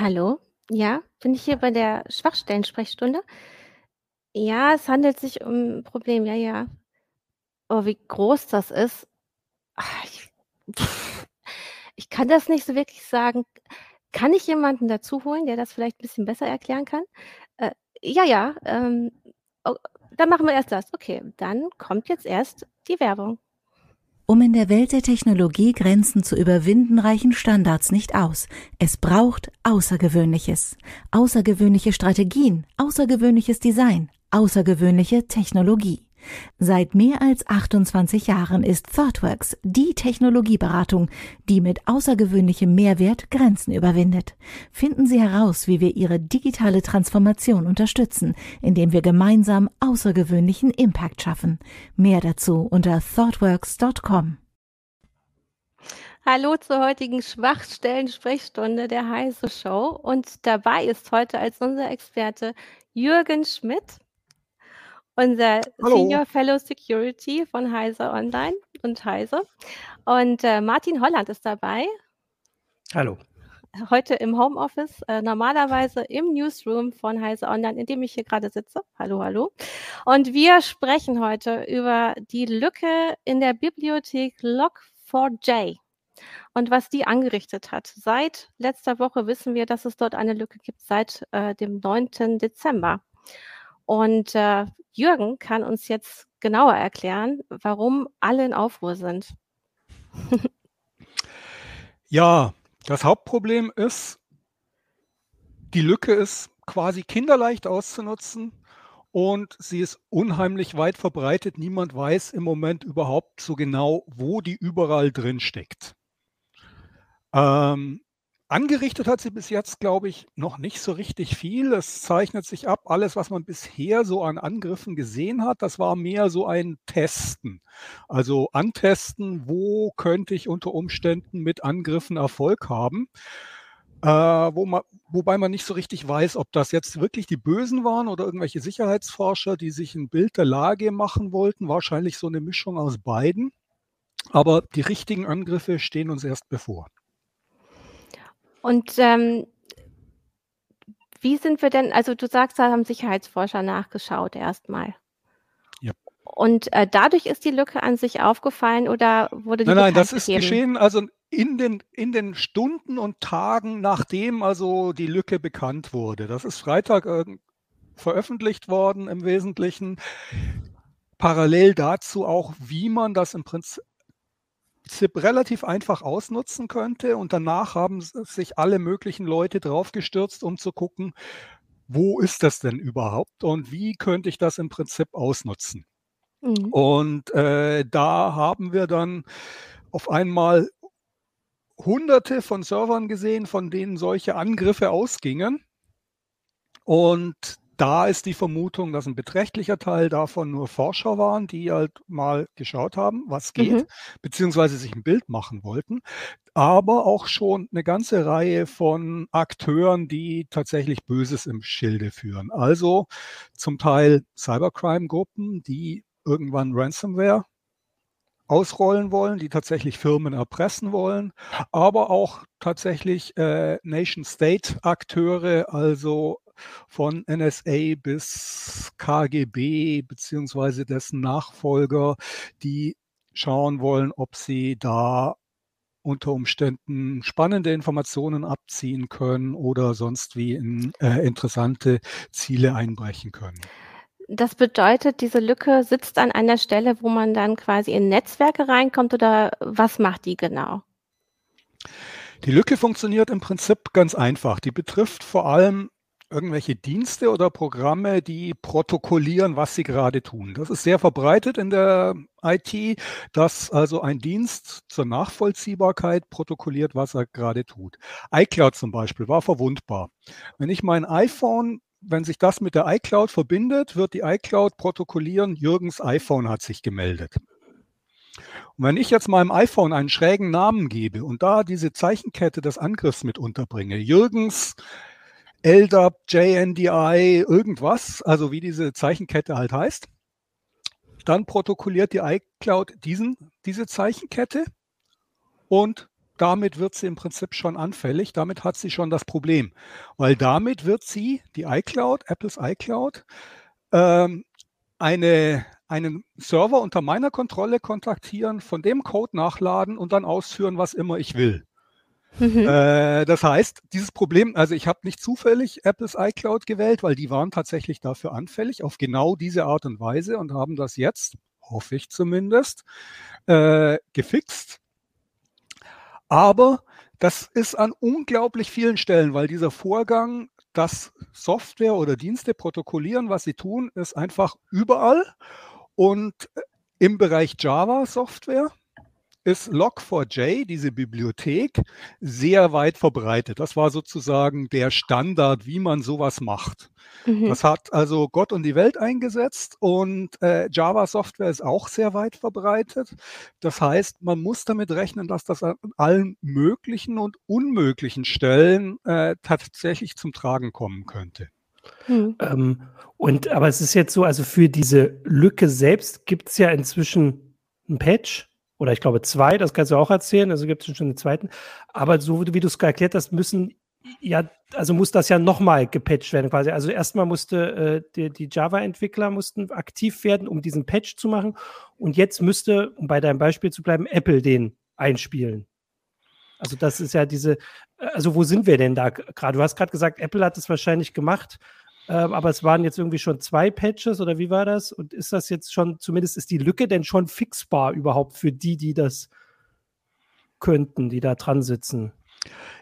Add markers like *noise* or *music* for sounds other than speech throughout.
Hallo? Ja, bin ich hier bei der Schwachstellen-Sprechstunde? Ja, es handelt sich um 'n Problem, ja, ja. Oh, wie groß das ist? Ich *laughs* ich kann das nicht so wirklich sagen. Kann ich jemanden dazu holen, der das vielleicht 'n bisschen besser erklären kann? Äh, ja, ja, ähm, oh, dann machen wir erst das. Okay, dann kommt jetzt erst die Werbung. Um in der Welt der Technologie Grenzen zu überwinden, reichen Standards nicht aus. Es braucht Außergewöhnliches. Außergewöhnliche Strategien, außergewöhnliches Design, außergewöhnliche Technologie. Seit mehr als 28 Jahren ist ThoughtWorks die Technologieberatung, die mit außergewöhnlichem Mehrwert Grenzen überwindet. Finden Sie heraus, wie wir Ihre digitale Transformation unterstützen, indem wir gemeinsam außergewöhnlichen Impact schaffen. Mehr dazu unter thoughtworks.com. Hallo zur heutigen Schwachstellen-Sprechstunde der Heise Show und dabei ist heute als unser Experte Jürgen Schmidt unser Hallo. Senior Fellow Security von Heise Online und Heise. Und äh, Martin Holland ist dabei, Hallo. heute im Homeoffice, äh, normalerweise im Newsroom von Heise Online, in dem ich hier gerade sitze. Hallo, hallo. Und wir sprechen heute über die Lücke in der Bibliothek Log4j und was die angerichtet hat. Seit letzter Woche wissen wir, dass es dort eine Lücke gibt, seit äh, dem 9. Dezember. Und äh, Jürgen kann uns jetzt genauer erklären, warum alle in Aufruhr sind. Ja, das Hauptproblem ist, die Lücke ist quasi kinderleicht auszunutzen und sie ist unheimlich weit verbreitet. Niemand weiß im Moment überhaupt so genau, wo die überall drin steckt. Ähm, Angerichtet hat sie bis jetzt, glaube ich, noch nicht so richtig viel. Es zeichnet sich ab, alles, was man bisher so an Angriffen gesehen hat, das war mehr so ein Testen. Also antesten, wo könnte ich unter Umständen mit Angriffen Erfolg haben. Äh, wo man, wobei man nicht so richtig weiß, ob das jetzt wirklich die Bösen waren oder irgendwelche Sicherheitsforscher, die sich ein Bild der Lage machen wollten. Wahrscheinlich so eine Mischung aus beiden. Aber die richtigen Angriffe stehen uns erst bevor. Und ähm, wie sind wir denn, also du sagst, da haben Sicherheitsforscher nachgeschaut erstmal. Ja. Und äh, dadurch ist die Lücke an sich aufgefallen oder wurde die Nein, nein, das bekannt ist gegeben? geschehen, also in den, in den Stunden und Tagen, nachdem also die Lücke bekannt wurde. Das ist Freitag äh, veröffentlicht worden im Wesentlichen. Parallel dazu auch, wie man das im Prinzip ZIP relativ einfach ausnutzen könnte. Und danach haben sich alle möglichen Leute draufgestürzt, um zu gucken, wo ist das denn überhaupt und wie könnte ich das im Prinzip ausnutzen. Mhm. Und äh, da haben wir dann auf einmal hunderte von Servern gesehen, von denen solche Angriffe ausgingen. Und da ist die Vermutung, dass ein beträchtlicher Teil davon nur Forscher waren, die halt mal geschaut haben, was geht, Mhm. beziehungsweise sich ein Bild machen wollten, aber auch schon eine ganze Reihe von Akteuren, die tatsächlich Böses im Schilde führen. Also zum Teil Cybercrime-Gruppen, die irgendwann Ransomware ausrollen wollen, die tatsächlich Firmen erpressen wollen, aber auch tatsächlich äh, Nation-State-Akteure, also von NSA bis KGB beziehungsweise dessen Nachfolger, die schauen wollen, ob sie da unter Umständen spannende Informationen abziehen können oder sonst wie in äh, interessante Ziele einbrechen können. Das bedeutet, diese Lücke sitzt an einer Stelle, wo man dann quasi in Netzwerke reinkommt oder was macht die genau? Die Lücke funktioniert im Prinzip ganz einfach. Die betrifft vor allem irgendwelche Dienste oder Programme, die protokollieren, was sie gerade tun. Das ist sehr verbreitet in der IT, dass also ein Dienst zur Nachvollziehbarkeit protokolliert, was er gerade tut. iCloud zum Beispiel war verwundbar. Wenn ich mein iPhone wenn sich das mit der iCloud verbindet, wird die iCloud protokollieren, Jürgens iPhone hat sich gemeldet. Und wenn ich jetzt meinem iPhone einen schrägen Namen gebe und da diese Zeichenkette des Angriffs mit unterbringe, Jürgens LDAP, JNDI, irgendwas, also wie diese Zeichenkette halt heißt, dann protokolliert die iCloud diesen, diese Zeichenkette und damit wird sie im Prinzip schon anfällig, damit hat sie schon das Problem, weil damit wird sie, die iCloud, Apples iCloud, ähm, eine, einen Server unter meiner Kontrolle kontaktieren, von dem Code nachladen und dann ausführen, was immer ich will. Mhm. Äh, das heißt, dieses Problem, also ich habe nicht zufällig Apples iCloud gewählt, weil die waren tatsächlich dafür anfällig, auf genau diese Art und Weise und haben das jetzt, hoffe ich zumindest, äh, gefixt. Aber das ist an unglaublich vielen Stellen, weil dieser Vorgang, dass Software oder Dienste protokollieren, was sie tun, ist einfach überall. Und im Bereich Java-Software ist Log4j, diese Bibliothek, sehr weit verbreitet. Das war sozusagen der Standard, wie man sowas macht. Mhm. Das hat also Gott und die Welt eingesetzt und äh, Java-Software ist auch sehr weit verbreitet. Das heißt, man muss damit rechnen, dass das an allen möglichen und unmöglichen Stellen äh, tatsächlich zum Tragen kommen könnte. Mhm. Ähm, und aber es ist jetzt so, also für diese Lücke selbst gibt es ja inzwischen ein Patch oder ich glaube zwei, das kannst du auch erzählen, also gibt es schon einen zweiten. Aber so wie du es erklärt hast, müssen ja, also muss das ja nochmal gepatcht werden quasi. Also erstmal musste äh, die, die Java-Entwickler mussten aktiv werden, um diesen Patch zu machen. Und jetzt müsste, um bei deinem Beispiel zu bleiben, Apple den einspielen. Also das ist ja diese, also wo sind wir denn da gerade? Du hast gerade gesagt, Apple hat es wahrscheinlich gemacht. Ähm, aber es waren jetzt irgendwie schon zwei Patches oder wie war das? Und ist das jetzt schon, zumindest ist die Lücke denn schon fixbar überhaupt für die, die das könnten, die da dran sitzen?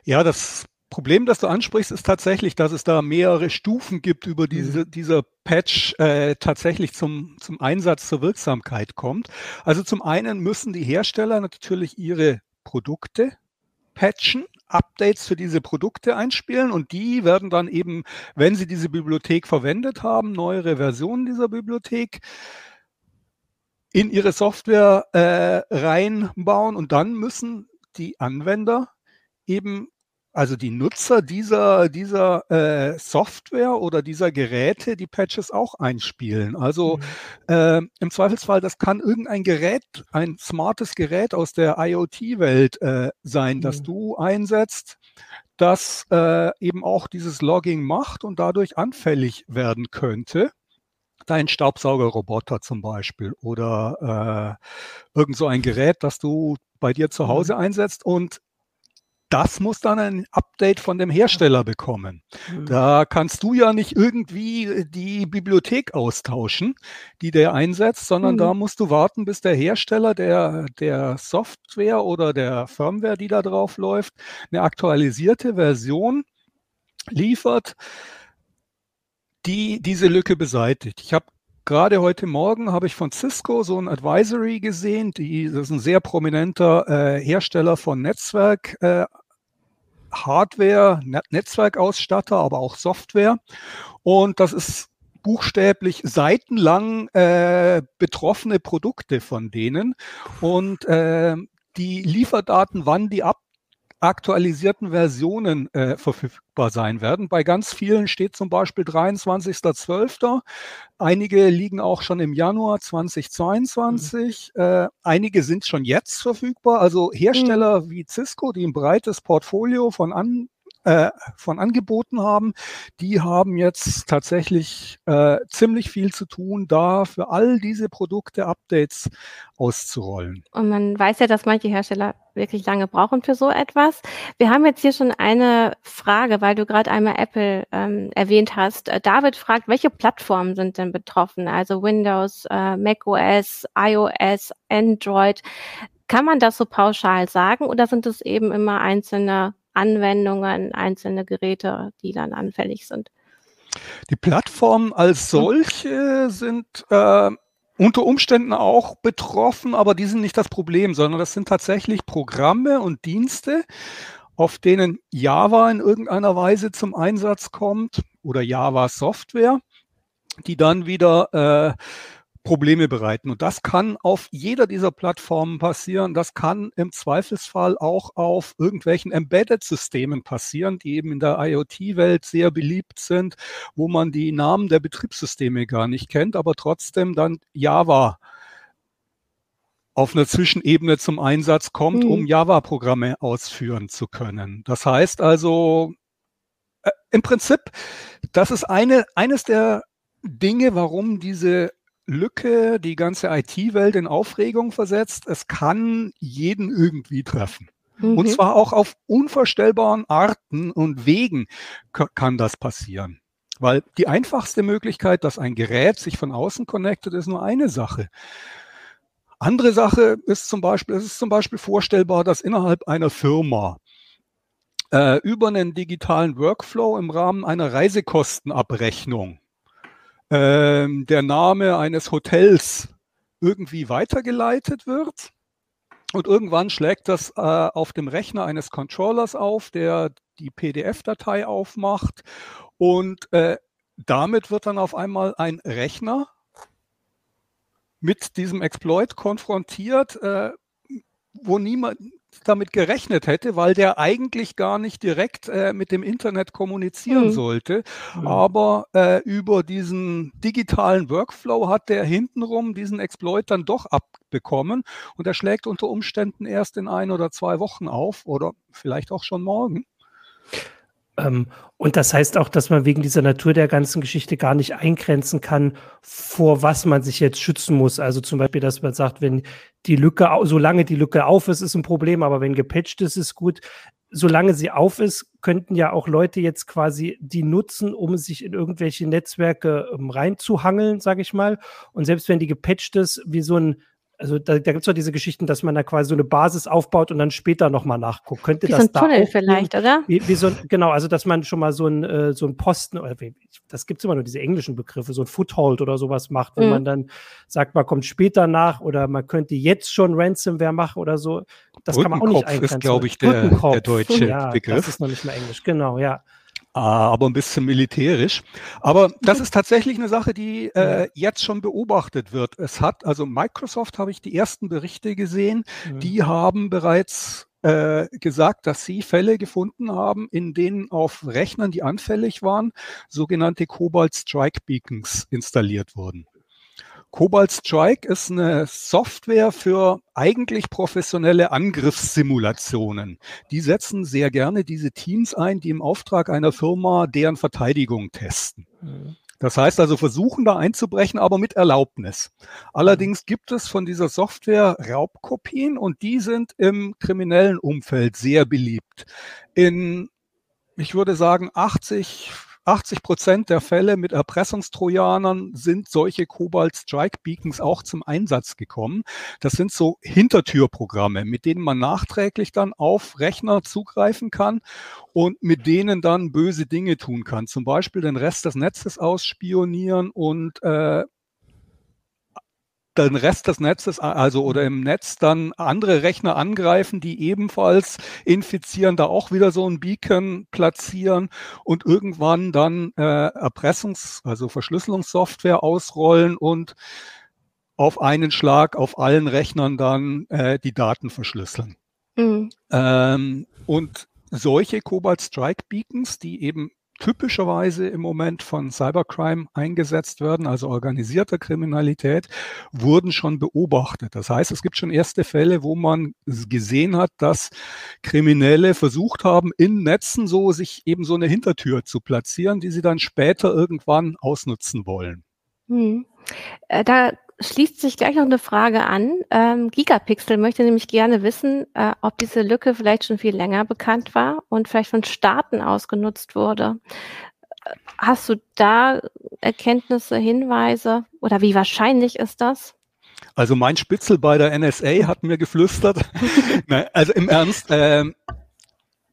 Ja, das Problem, das du ansprichst, ist tatsächlich, dass es da mehrere Stufen gibt, über mhm. diese, dieser Patch äh, tatsächlich zum, zum Einsatz, zur Wirksamkeit kommt. Also zum einen müssen die Hersteller natürlich ihre Produkte patchen, Updates für diese Produkte einspielen und die werden dann eben, wenn sie diese Bibliothek verwendet haben, neuere Versionen dieser Bibliothek in ihre Software äh, reinbauen und dann müssen die Anwender eben also die Nutzer dieser, dieser äh, Software oder dieser Geräte die Patches auch einspielen. Also mhm. äh, im Zweifelsfall, das kann irgendein Gerät, ein smartes Gerät aus der IoT-Welt äh, sein, mhm. das du einsetzt, das äh, eben auch dieses Logging macht und dadurch anfällig werden könnte dein Staubsaugerroboter zum Beispiel oder äh, irgend so ein Gerät, das du bei dir zu Hause mhm. einsetzt und das muss dann ein Update von dem Hersteller bekommen. Mhm. Da kannst du ja nicht irgendwie die Bibliothek austauschen, die der einsetzt, sondern mhm. da musst du warten, bis der Hersteller der, der Software oder der Firmware, die da drauf läuft, eine aktualisierte Version liefert, die diese Lücke beseitigt. Ich habe Gerade heute Morgen habe ich von Cisco so ein Advisory gesehen. Die, das ist ein sehr prominenter äh, Hersteller von Netzwerk, äh, Hardware, Net Netzwerkausstatter, aber auch Software. Und das ist buchstäblich seitenlang äh, betroffene Produkte von denen. Und äh, die Lieferdaten, wann die ab aktualisierten Versionen äh, verfügbar sein werden. Bei ganz vielen steht zum Beispiel 23.12. Einige liegen auch schon im Januar 2022. Mhm. Äh, einige sind schon jetzt verfügbar. Also Hersteller mhm. wie Cisco, die ein breites Portfolio von an äh, von Angeboten haben, die haben jetzt tatsächlich äh, ziemlich viel zu tun, da für all diese Produkte Updates auszurollen. Und man weiß ja, dass manche Hersteller wirklich lange brauchen für so etwas. Wir haben jetzt hier schon eine Frage, weil du gerade einmal Apple ähm, erwähnt hast. Äh, David fragt, welche Plattformen sind denn betroffen? Also Windows, äh, macOS, iOS, Android. Kann man das so pauschal sagen oder sind es eben immer einzelne Anwendungen, einzelne Geräte, die dann anfällig sind. Die Plattformen als hm. solche sind äh, unter Umständen auch betroffen, aber die sind nicht das Problem, sondern das sind tatsächlich Programme und Dienste, auf denen Java in irgendeiner Weise zum Einsatz kommt oder Java Software, die dann wieder äh, Probleme bereiten. Und das kann auf jeder dieser Plattformen passieren. Das kann im Zweifelsfall auch auf irgendwelchen Embedded-Systemen passieren, die eben in der IoT-Welt sehr beliebt sind, wo man die Namen der Betriebssysteme gar nicht kennt, aber trotzdem dann Java auf einer Zwischenebene zum Einsatz kommt, mhm. um Java-Programme ausführen zu können. Das heißt also, äh, im Prinzip, das ist eine, eines der Dinge, warum diese Lücke die ganze IT-Welt in Aufregung versetzt. Es kann jeden irgendwie treffen. Mhm. Und zwar auch auf unvorstellbaren Arten und Wegen kann das passieren. Weil die einfachste Möglichkeit, dass ein Gerät sich von außen connectet, ist nur eine Sache. Andere Sache ist zum Beispiel, es ist zum Beispiel vorstellbar, dass innerhalb einer Firma äh, über einen digitalen Workflow im Rahmen einer Reisekostenabrechnung äh, der Name eines Hotels irgendwie weitergeleitet wird. Und irgendwann schlägt das äh, auf dem Rechner eines Controllers auf, der die PDF-Datei aufmacht. Und äh, damit wird dann auf einmal ein Rechner mit diesem Exploit konfrontiert, äh, wo niemand damit gerechnet hätte, weil der eigentlich gar nicht direkt äh, mit dem Internet kommunizieren mhm. sollte. Mhm. Aber äh, über diesen digitalen Workflow hat der hintenrum diesen Exploit dann doch abbekommen und er schlägt unter Umständen erst in ein oder zwei Wochen auf oder vielleicht auch schon morgen. Ähm, und das heißt auch, dass man wegen dieser Natur der ganzen Geschichte gar nicht eingrenzen kann, vor was man sich jetzt schützen muss. Also zum Beispiel, dass man sagt, wenn die Lücke, solange die Lücke auf ist, ist ein Problem, aber wenn gepatcht ist, ist gut. Solange sie auf ist, könnten ja auch Leute jetzt quasi die nutzen, um sich in irgendwelche Netzwerke ähm, reinzuhangeln, sage ich mal. Und selbst wenn die gepatcht ist, wie so ein also da, da gibt es doch diese Geschichten, dass man da quasi so eine Basis aufbaut und dann später nochmal nachguckt. Könnte wie das so ein da Tunnel vielleicht, oder? Wie, wie so, genau, also dass man schon mal so ein, äh, so ein Posten, oder wie, das gibt es immer nur diese englischen Begriffe, so ein Foothold oder sowas macht, wo mhm. man dann sagt, man kommt später nach oder man könnte jetzt schon Ransomware machen oder so. Das kann man auch nicht eingrenzen. ist, glaube ich, der, der deutsche ja, Begriff. Das ist noch nicht mehr Englisch, genau, ja. Ah, aber ein bisschen militärisch. Aber das ist tatsächlich eine Sache, die äh, jetzt schon beobachtet wird. Es hat, also Microsoft habe ich die ersten Berichte gesehen, mhm. die haben bereits äh, gesagt, dass sie Fälle gefunden haben, in denen auf Rechnern, die anfällig waren, sogenannte Cobalt Strike Beacons installiert wurden. Cobalt Strike ist eine Software für eigentlich professionelle Angriffssimulationen. Die setzen sehr gerne diese Teams ein, die im Auftrag einer Firma deren Verteidigung testen. Mhm. Das heißt also versuchen da einzubrechen, aber mit Erlaubnis. Allerdings gibt es von dieser Software Raubkopien und die sind im kriminellen Umfeld sehr beliebt. In, ich würde sagen, 80, 80 Prozent der Fälle mit Erpressungstrojanern sind solche Cobalt Strike Beacons auch zum Einsatz gekommen. Das sind so Hintertürprogramme, mit denen man nachträglich dann auf Rechner zugreifen kann und mit denen dann böse Dinge tun kann. Zum Beispiel den Rest des Netzes ausspionieren und äh, den Rest des Netzes, also oder im Netz dann andere Rechner angreifen, die ebenfalls infizieren, da auch wieder so ein Beacon platzieren und irgendwann dann äh, Erpressungs-, also Verschlüsselungssoftware ausrollen und auf einen Schlag auf allen Rechnern dann äh, die Daten verschlüsseln. Mhm. Ähm, und solche Cobalt Strike Beacons, die eben typischerweise im Moment von Cybercrime eingesetzt werden, also organisierter Kriminalität, wurden schon beobachtet. Das heißt, es gibt schon erste Fälle, wo man gesehen hat, dass Kriminelle versucht haben, in Netzen so sich eben so eine Hintertür zu platzieren, die sie dann später irgendwann ausnutzen wollen. Hm. Äh, da schließt sich gleich noch eine Frage an. Ähm, Gigapixel möchte nämlich gerne wissen, äh, ob diese Lücke vielleicht schon viel länger bekannt war und vielleicht von Staaten ausgenutzt wurde. Äh, hast du da Erkenntnisse, Hinweise oder wie wahrscheinlich ist das? Also mein Spitzel bei der NSA hat mir geflüstert. *laughs* Nein, also im Ernst, ähm,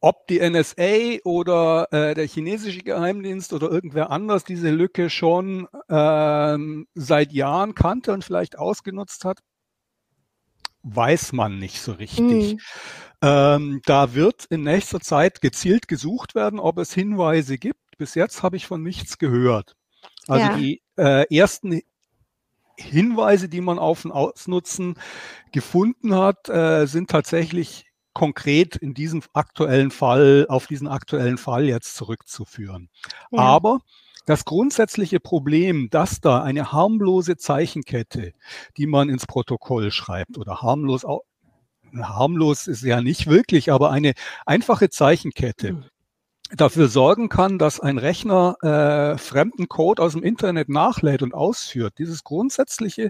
ob die NSA oder äh, der chinesische Geheimdienst oder irgendwer anders diese Lücke schon ähm, seit Jahren kannte und vielleicht ausgenutzt hat, weiß man nicht so richtig. Mhm. Ähm, da wird in nächster Zeit gezielt gesucht werden, ob es Hinweise gibt. Bis jetzt habe ich von nichts gehört. Also ja. die äh, ersten Hinweise, die man auf ein Ausnutzen gefunden hat, äh, sind tatsächlich konkret in diesem aktuellen Fall, auf diesen aktuellen Fall jetzt zurückzuführen. Ja. Aber das grundsätzliche Problem, dass da eine harmlose Zeichenkette, die man ins Protokoll schreibt oder harmlos harmlos ist ja nicht wirklich, aber eine einfache Zeichenkette hm. Dafür sorgen kann, dass ein Rechner äh, fremden Code aus dem Internet nachlädt und ausführt. Dieses grundsätzliche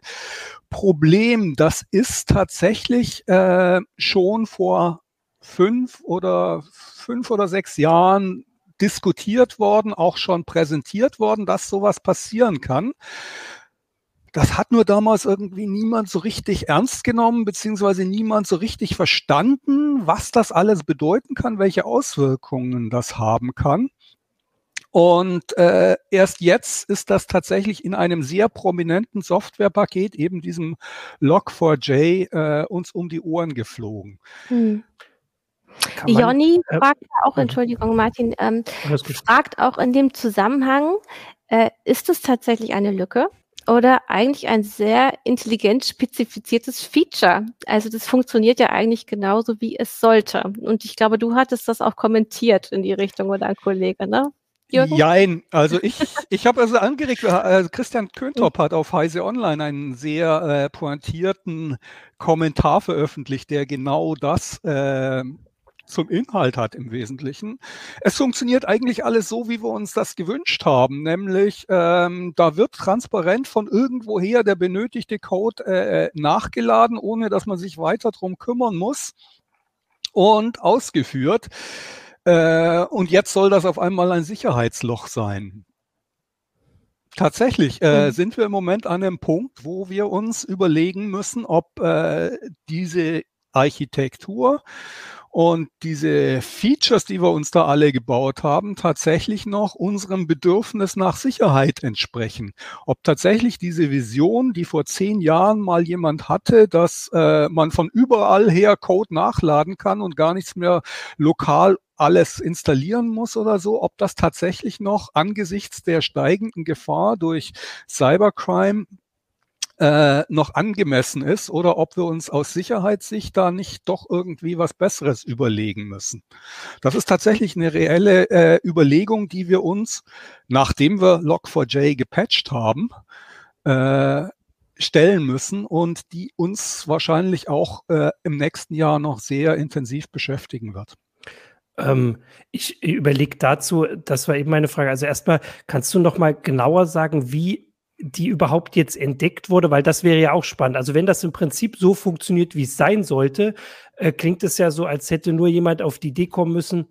Problem, das ist tatsächlich äh, schon vor fünf oder fünf oder sechs Jahren diskutiert worden, auch schon präsentiert worden, dass sowas passieren kann. Das hat nur damals irgendwie niemand so richtig ernst genommen, beziehungsweise niemand so richtig verstanden, was das alles bedeuten kann, welche Auswirkungen das haben kann. Und äh, erst jetzt ist das tatsächlich in einem sehr prominenten Softwarepaket, eben diesem Log4j, äh, uns um die Ohren geflogen. Hm. Jonny äh, fragt auch, Entschuldigung, Martin, ähm, fragt auch in dem Zusammenhang, äh, ist es tatsächlich eine Lücke? Oder eigentlich ein sehr intelligent spezifiziertes Feature. Also das funktioniert ja eigentlich genauso, wie es sollte. Und ich glaube, du hattest das auch kommentiert in die Richtung oder ein Kollege, ne? Jürgen? Jein, also ich, ich habe also angeregt, äh, Christian Köntop hat auf Heise Online einen sehr äh, pointierten Kommentar veröffentlicht, der genau das äh, zum Inhalt hat im Wesentlichen. Es funktioniert eigentlich alles so, wie wir uns das gewünscht haben, nämlich ähm, da wird transparent von irgendwoher der benötigte Code äh, nachgeladen, ohne dass man sich weiter drum kümmern muss und ausgeführt. Äh, und jetzt soll das auf einmal ein Sicherheitsloch sein. Tatsächlich äh, mhm. sind wir im Moment an einem Punkt, wo wir uns überlegen müssen, ob äh, diese Architektur und diese Features, die wir uns da alle gebaut haben, tatsächlich noch unserem Bedürfnis nach Sicherheit entsprechen. Ob tatsächlich diese Vision, die vor zehn Jahren mal jemand hatte, dass äh, man von überall her Code nachladen kann und gar nichts mehr lokal alles installieren muss oder so, ob das tatsächlich noch angesichts der steigenden Gefahr durch Cybercrime äh, noch angemessen ist oder ob wir uns aus Sicherheitssicht da nicht doch irgendwie was Besseres überlegen müssen. Das ist tatsächlich eine reelle äh, Überlegung, die wir uns, nachdem wir Log4j gepatcht haben, äh, stellen müssen und die uns wahrscheinlich auch äh, im nächsten Jahr noch sehr intensiv beschäftigen wird. Ähm, ich überlege dazu, das war eben meine Frage. Also erstmal, kannst du noch mal genauer sagen, wie die überhaupt jetzt entdeckt wurde, weil das wäre ja auch spannend. Also wenn das im Prinzip so funktioniert, wie es sein sollte, äh, klingt es ja so, als hätte nur jemand auf die Idee kommen müssen,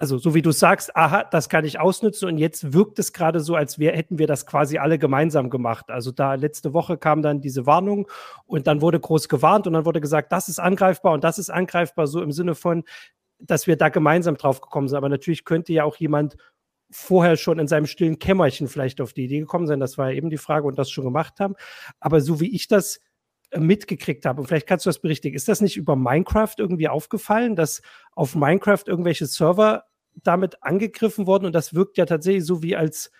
also so wie du sagst, aha, das kann ich ausnutzen und jetzt wirkt es gerade so, als wär, hätten wir das quasi alle gemeinsam gemacht. Also da letzte Woche kam dann diese Warnung und dann wurde groß gewarnt und dann wurde gesagt, das ist angreifbar und das ist angreifbar, so im Sinne von, dass wir da gemeinsam drauf gekommen sind. Aber natürlich könnte ja auch jemand vorher schon in seinem stillen Kämmerchen vielleicht auf die Idee gekommen sein. Das war ja eben die Frage und das schon gemacht haben. Aber so wie ich das äh, mitgekriegt habe, und vielleicht kannst du das berichtigen, ist das nicht über Minecraft irgendwie aufgefallen, dass auf Minecraft irgendwelche Server damit angegriffen wurden und das wirkt ja tatsächlich so wie als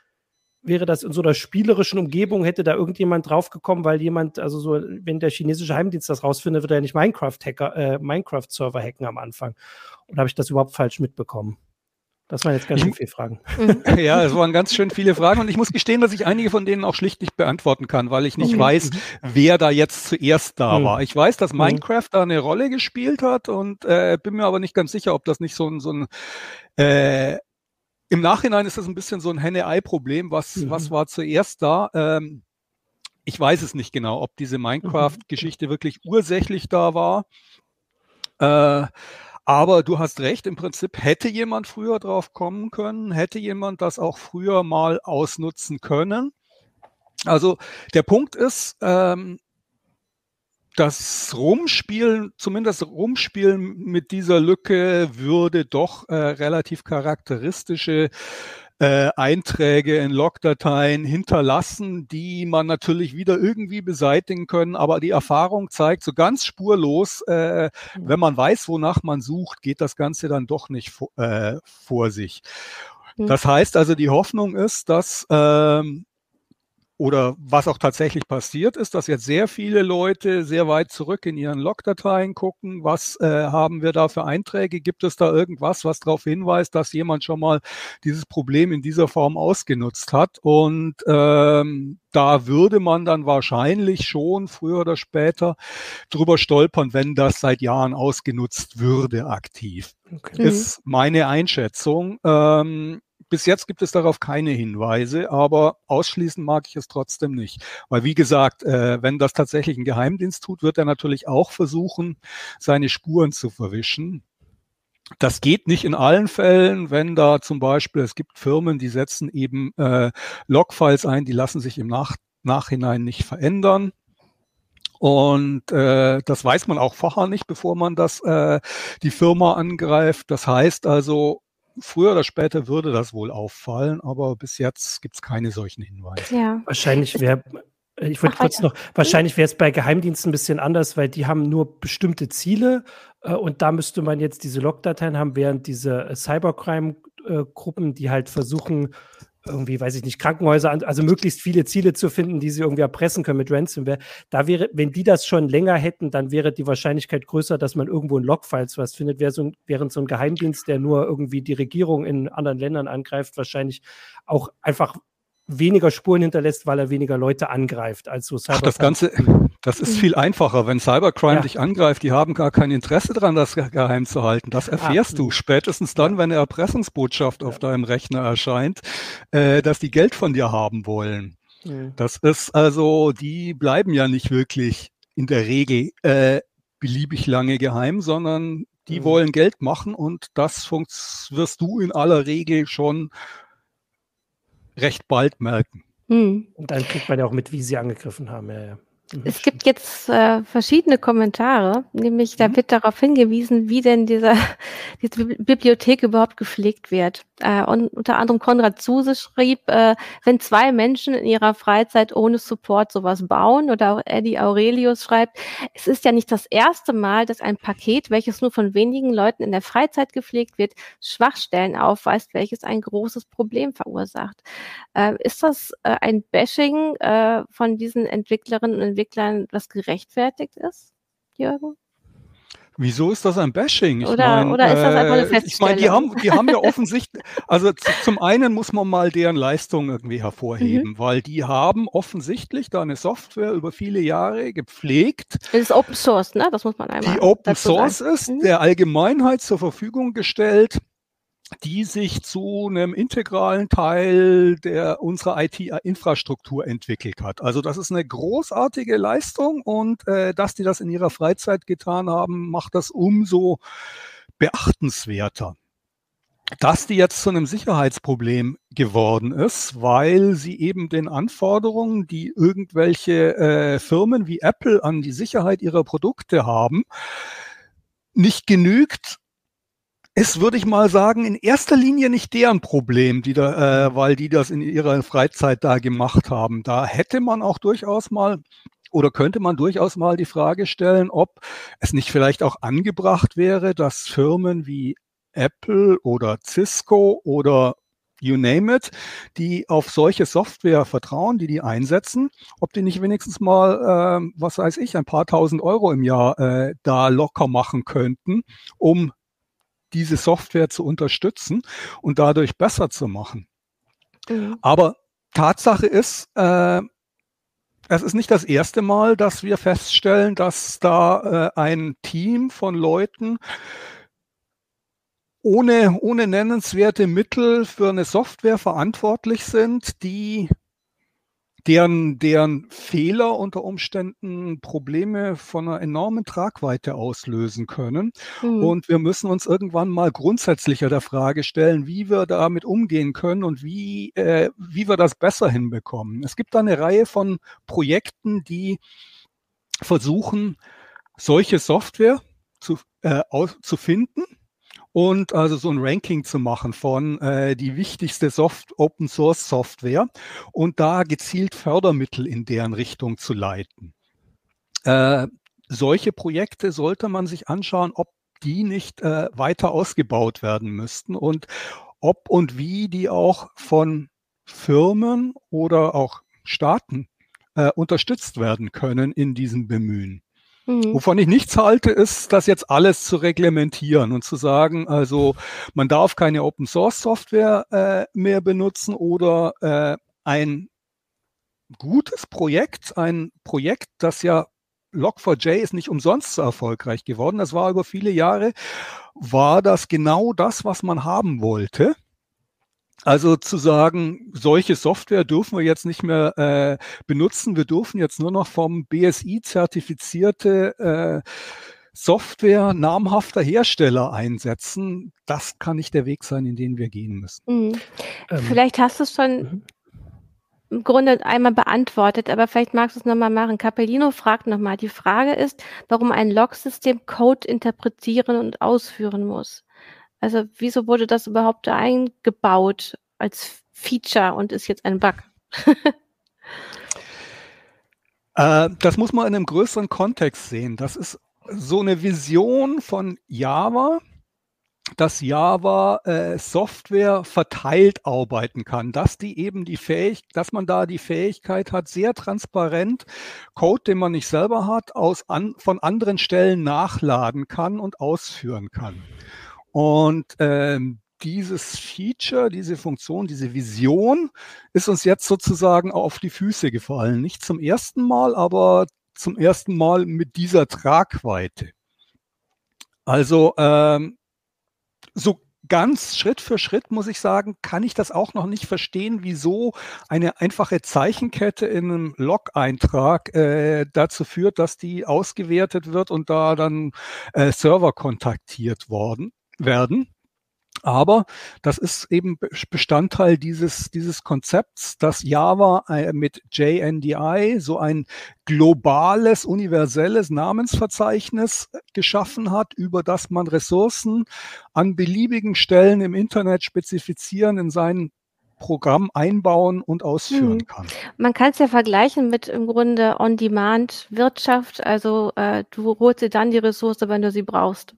wäre das in so einer spielerischen Umgebung, hätte da irgendjemand draufgekommen, weil jemand, also so, wenn der chinesische Heimdienst das rausfindet, wird er ja nicht Minecraft-Hacker, äh, Minecraft-Server hacken am Anfang. Oder habe ich das überhaupt falsch mitbekommen? Das waren jetzt ganz schön viele Fragen. Mhm. *laughs* Ja, es waren ganz schön viele Fragen und ich muss gestehen, dass ich einige von denen auch schlicht nicht beantworten kann, weil ich nicht mhm. weiß, wer da jetzt zuerst da mhm. war. Ich weiß, dass mhm. Minecraft da eine Rolle gespielt hat und äh, bin mir aber nicht ganz sicher, ob das nicht so ein, so ein äh, im Nachhinein ist das ein bisschen so ein Henne-Ei-Problem. Was, mhm. was war zuerst da? Ähm, ich weiß es nicht genau, ob diese Minecraft-Geschichte wirklich ursächlich da war. Äh, aber du hast recht, im Prinzip hätte jemand früher drauf kommen können, hätte jemand das auch früher mal ausnutzen können. Also der Punkt ist, ähm, das Rumspielen, zumindest Rumspielen mit dieser Lücke würde doch äh, relativ charakteristische äh, Einträge in Logdateien hinterlassen, die man natürlich wieder irgendwie beseitigen können. Aber die Erfahrung zeigt, so ganz spurlos, äh, mhm. wenn man weiß, wonach man sucht, geht das Ganze dann doch nicht äh, vor sich. Mhm. Das heißt also, die Hoffnung ist, dass ähm, oder was auch tatsächlich passiert ist, dass jetzt sehr viele Leute sehr weit zurück in ihren Logdateien gucken, was äh, haben wir da für Einträge, gibt es da irgendwas, was darauf hinweist, dass jemand schon mal dieses Problem in dieser Form ausgenutzt hat und ähm, da würde man dann wahrscheinlich schon früher oder später drüber stolpern, wenn das seit Jahren ausgenutzt würde aktiv. Okay. Ist meine Einschätzung. Ähm, bis jetzt gibt es darauf keine Hinweise, aber ausschließen mag ich es trotzdem nicht. Weil wie gesagt, äh, wenn das tatsächlich ein Geheimdienst tut, wird er natürlich auch versuchen, seine Spuren zu verwischen. Das geht nicht in allen Fällen, wenn da zum Beispiel, es gibt Firmen, die setzen eben äh, Logfiles ein, die lassen sich im Nach Nachhinein nicht verändern. Und äh, das weiß man auch vorher nicht, bevor man das äh, die Firma angreift. Das heißt also, früher oder später würde das wohl auffallen, aber bis jetzt gibt es keine solchen Hinweise. Ja. Wahrscheinlich wäre, ich wollte kurz noch, wahrscheinlich wäre es bei Geheimdiensten ein bisschen anders, weil die haben nur bestimmte Ziele äh, und da müsste man jetzt diese Logdateien haben, während diese äh, Cybercrime-Gruppen, die halt versuchen, irgendwie, weiß ich nicht, Krankenhäuser, also möglichst viele Ziele zu finden, die sie irgendwie erpressen können mit Ransomware. Da wäre, wenn die das schon länger hätten, dann wäre die Wahrscheinlichkeit größer, dass man irgendwo in Logfiles was findet, wäre so ein, während so ein Geheimdienst, der nur irgendwie die Regierung in anderen Ländern angreift, wahrscheinlich auch einfach weniger Spuren hinterlässt, weil er weniger Leute angreift als so Cybercrime. Ach, das Ganze, das ist viel einfacher. Wenn Cybercrime ja. dich angreift, die haben gar kein Interesse daran, das geheim zu halten. Das erfährst ah, du spätestens dann, wenn eine Erpressungsbotschaft ja. auf deinem Rechner erscheint, äh, dass die Geld von dir haben wollen. Mhm. Das ist also, die bleiben ja nicht wirklich in der Regel äh, beliebig lange geheim, sondern die mhm. wollen Geld machen und das wirst du in aller Regel schon recht bald merken. Hm. Und dann kriegt man ja auch mit, wie sie angegriffen haben. Ja, ja. Mhm, es gibt jetzt äh, verschiedene Kommentare, nämlich da mhm. wird darauf hingewiesen, wie denn dieser, *laughs* diese Bibliothek überhaupt gepflegt wird. Äh, und unter anderem Konrad Zuse schrieb, äh, wenn zwei Menschen in ihrer Freizeit ohne Support sowas bauen, oder auch Eddie Aurelius schreibt, es ist ja nicht das erste Mal, dass ein Paket, welches nur von wenigen Leuten in der Freizeit gepflegt wird, Schwachstellen aufweist, welches ein großes Problem verursacht. Äh, ist das äh, ein Bashing äh, von diesen Entwicklerinnen und Entwicklern was gerechtfertigt ist, Jürgen? Wieso ist das ein Bashing? Ich oder, mein, oder ist das einfach eine Feststellung? Äh, ich meine, die haben, die haben ja *laughs* offensichtlich, also zum einen muss man mal deren Leistung irgendwie hervorheben, mhm. weil die haben offensichtlich da eine Software über viele Jahre gepflegt. Das ist Open Source, ne? Das muss man einmal. Die Open Source sagen. ist, mhm. der Allgemeinheit zur Verfügung gestellt die sich zu einem integralen Teil der unserer IT-Infrastruktur entwickelt hat. Also das ist eine großartige Leistung und äh, dass die das in ihrer Freizeit getan haben, macht das umso beachtenswerter. Dass die jetzt zu einem Sicherheitsproblem geworden ist, weil sie eben den Anforderungen, die irgendwelche äh, Firmen wie Apple an die Sicherheit ihrer Produkte haben, nicht genügt, ist, würde ich mal sagen, in erster Linie nicht deren Problem, die da, äh, weil die das in ihrer Freizeit da gemacht haben. Da hätte man auch durchaus mal oder könnte man durchaus mal die Frage stellen, ob es nicht vielleicht auch angebracht wäre, dass Firmen wie Apple oder Cisco oder you name it, die auf solche Software vertrauen, die die einsetzen, ob die nicht wenigstens mal, äh, was weiß ich, ein paar tausend Euro im Jahr äh, da locker machen könnten, um diese Software zu unterstützen und dadurch besser zu machen. Mhm. Aber Tatsache ist, äh, es ist nicht das erste Mal, dass wir feststellen, dass da äh, ein Team von Leuten ohne, ohne nennenswerte Mittel für eine Software verantwortlich sind, die deren, deren Fehler unter Umständen Probleme von einer enormen Tragweite auslösen können. Mhm. Und wir müssen uns irgendwann mal grundsätzlicher der Frage stellen, wie wir damit umgehen können und wie, äh, wie wir das besser hinbekommen. Es gibt da eine Reihe von Projekten, die versuchen, solche Software zu, äh, zu finden und also so ein Ranking zu machen von äh, die wichtigste Soft Open Source Software und da gezielt Fördermittel in deren Richtung zu leiten. Äh, solche Projekte sollte man sich anschauen, ob die nicht äh, weiter ausgebaut werden müssten und ob und wie die auch von Firmen oder auch Staaten äh, unterstützt werden können in diesem Bemühen. Mhm. Wovon ich nichts halte, ist, das jetzt alles zu reglementieren und zu sagen, also man darf keine Open Source Software äh, mehr benutzen oder äh, ein gutes Projekt, ein Projekt, das ja Log4j ist nicht umsonst so erfolgreich geworden. Das war über viele Jahre, war das genau das, was man haben wollte. Also zu sagen, solche Software dürfen wir jetzt nicht mehr äh, benutzen. Wir dürfen jetzt nur noch vom BSI zertifizierte äh, Software namhafter Hersteller einsetzen. Das kann nicht der Weg sein, in den wir gehen müssen. Mhm. Ähm, Vielleicht hast du es schon mhm im Grunde einmal beantwortet, aber vielleicht magst du es nochmal machen. Capellino fragt nochmal. Die Frage ist, warum ein Log-System Code interpretieren und ausführen muss. Also wieso wurde das überhaupt eingebaut als Feature und ist jetzt ein Bug? *laughs* äh, das muss man in einem größeren Kontext sehen. Das ist so eine Vision von Java, dass Java äh, Software verteilt arbeiten kann, dass die eben die Fähig dass man da die Fähigkeit hat, sehr transparent Code, den man nicht selber hat, aus an, von anderen Stellen nachladen kann und ausführen kann. Und ähm, dieses Feature, diese Funktion, diese Vision ist uns jetzt sozusagen auf die Füße gefallen. Nicht zum ersten Mal, aber zum ersten Mal mit dieser Tragweite. Also ähm, so ganz Schritt für Schritt, muss ich sagen, kann ich das auch noch nicht verstehen, wieso eine einfache Zeichenkette in einem Log-Eintrag äh, dazu führt, dass die ausgewertet wird und da dann äh, Server kontaktiert worden werden. Aber das ist eben Bestandteil dieses, dieses Konzepts, dass Java äh, mit JNDI so ein globales, universelles Namensverzeichnis geschaffen hat, über das man Ressourcen an beliebigen Stellen im Internet spezifizieren in seinen Programm einbauen und ausführen mhm. kann. Man kann es ja vergleichen mit im Grunde On-Demand-Wirtschaft. Also äh, du holst dir dann die Ressource, wenn du sie brauchst.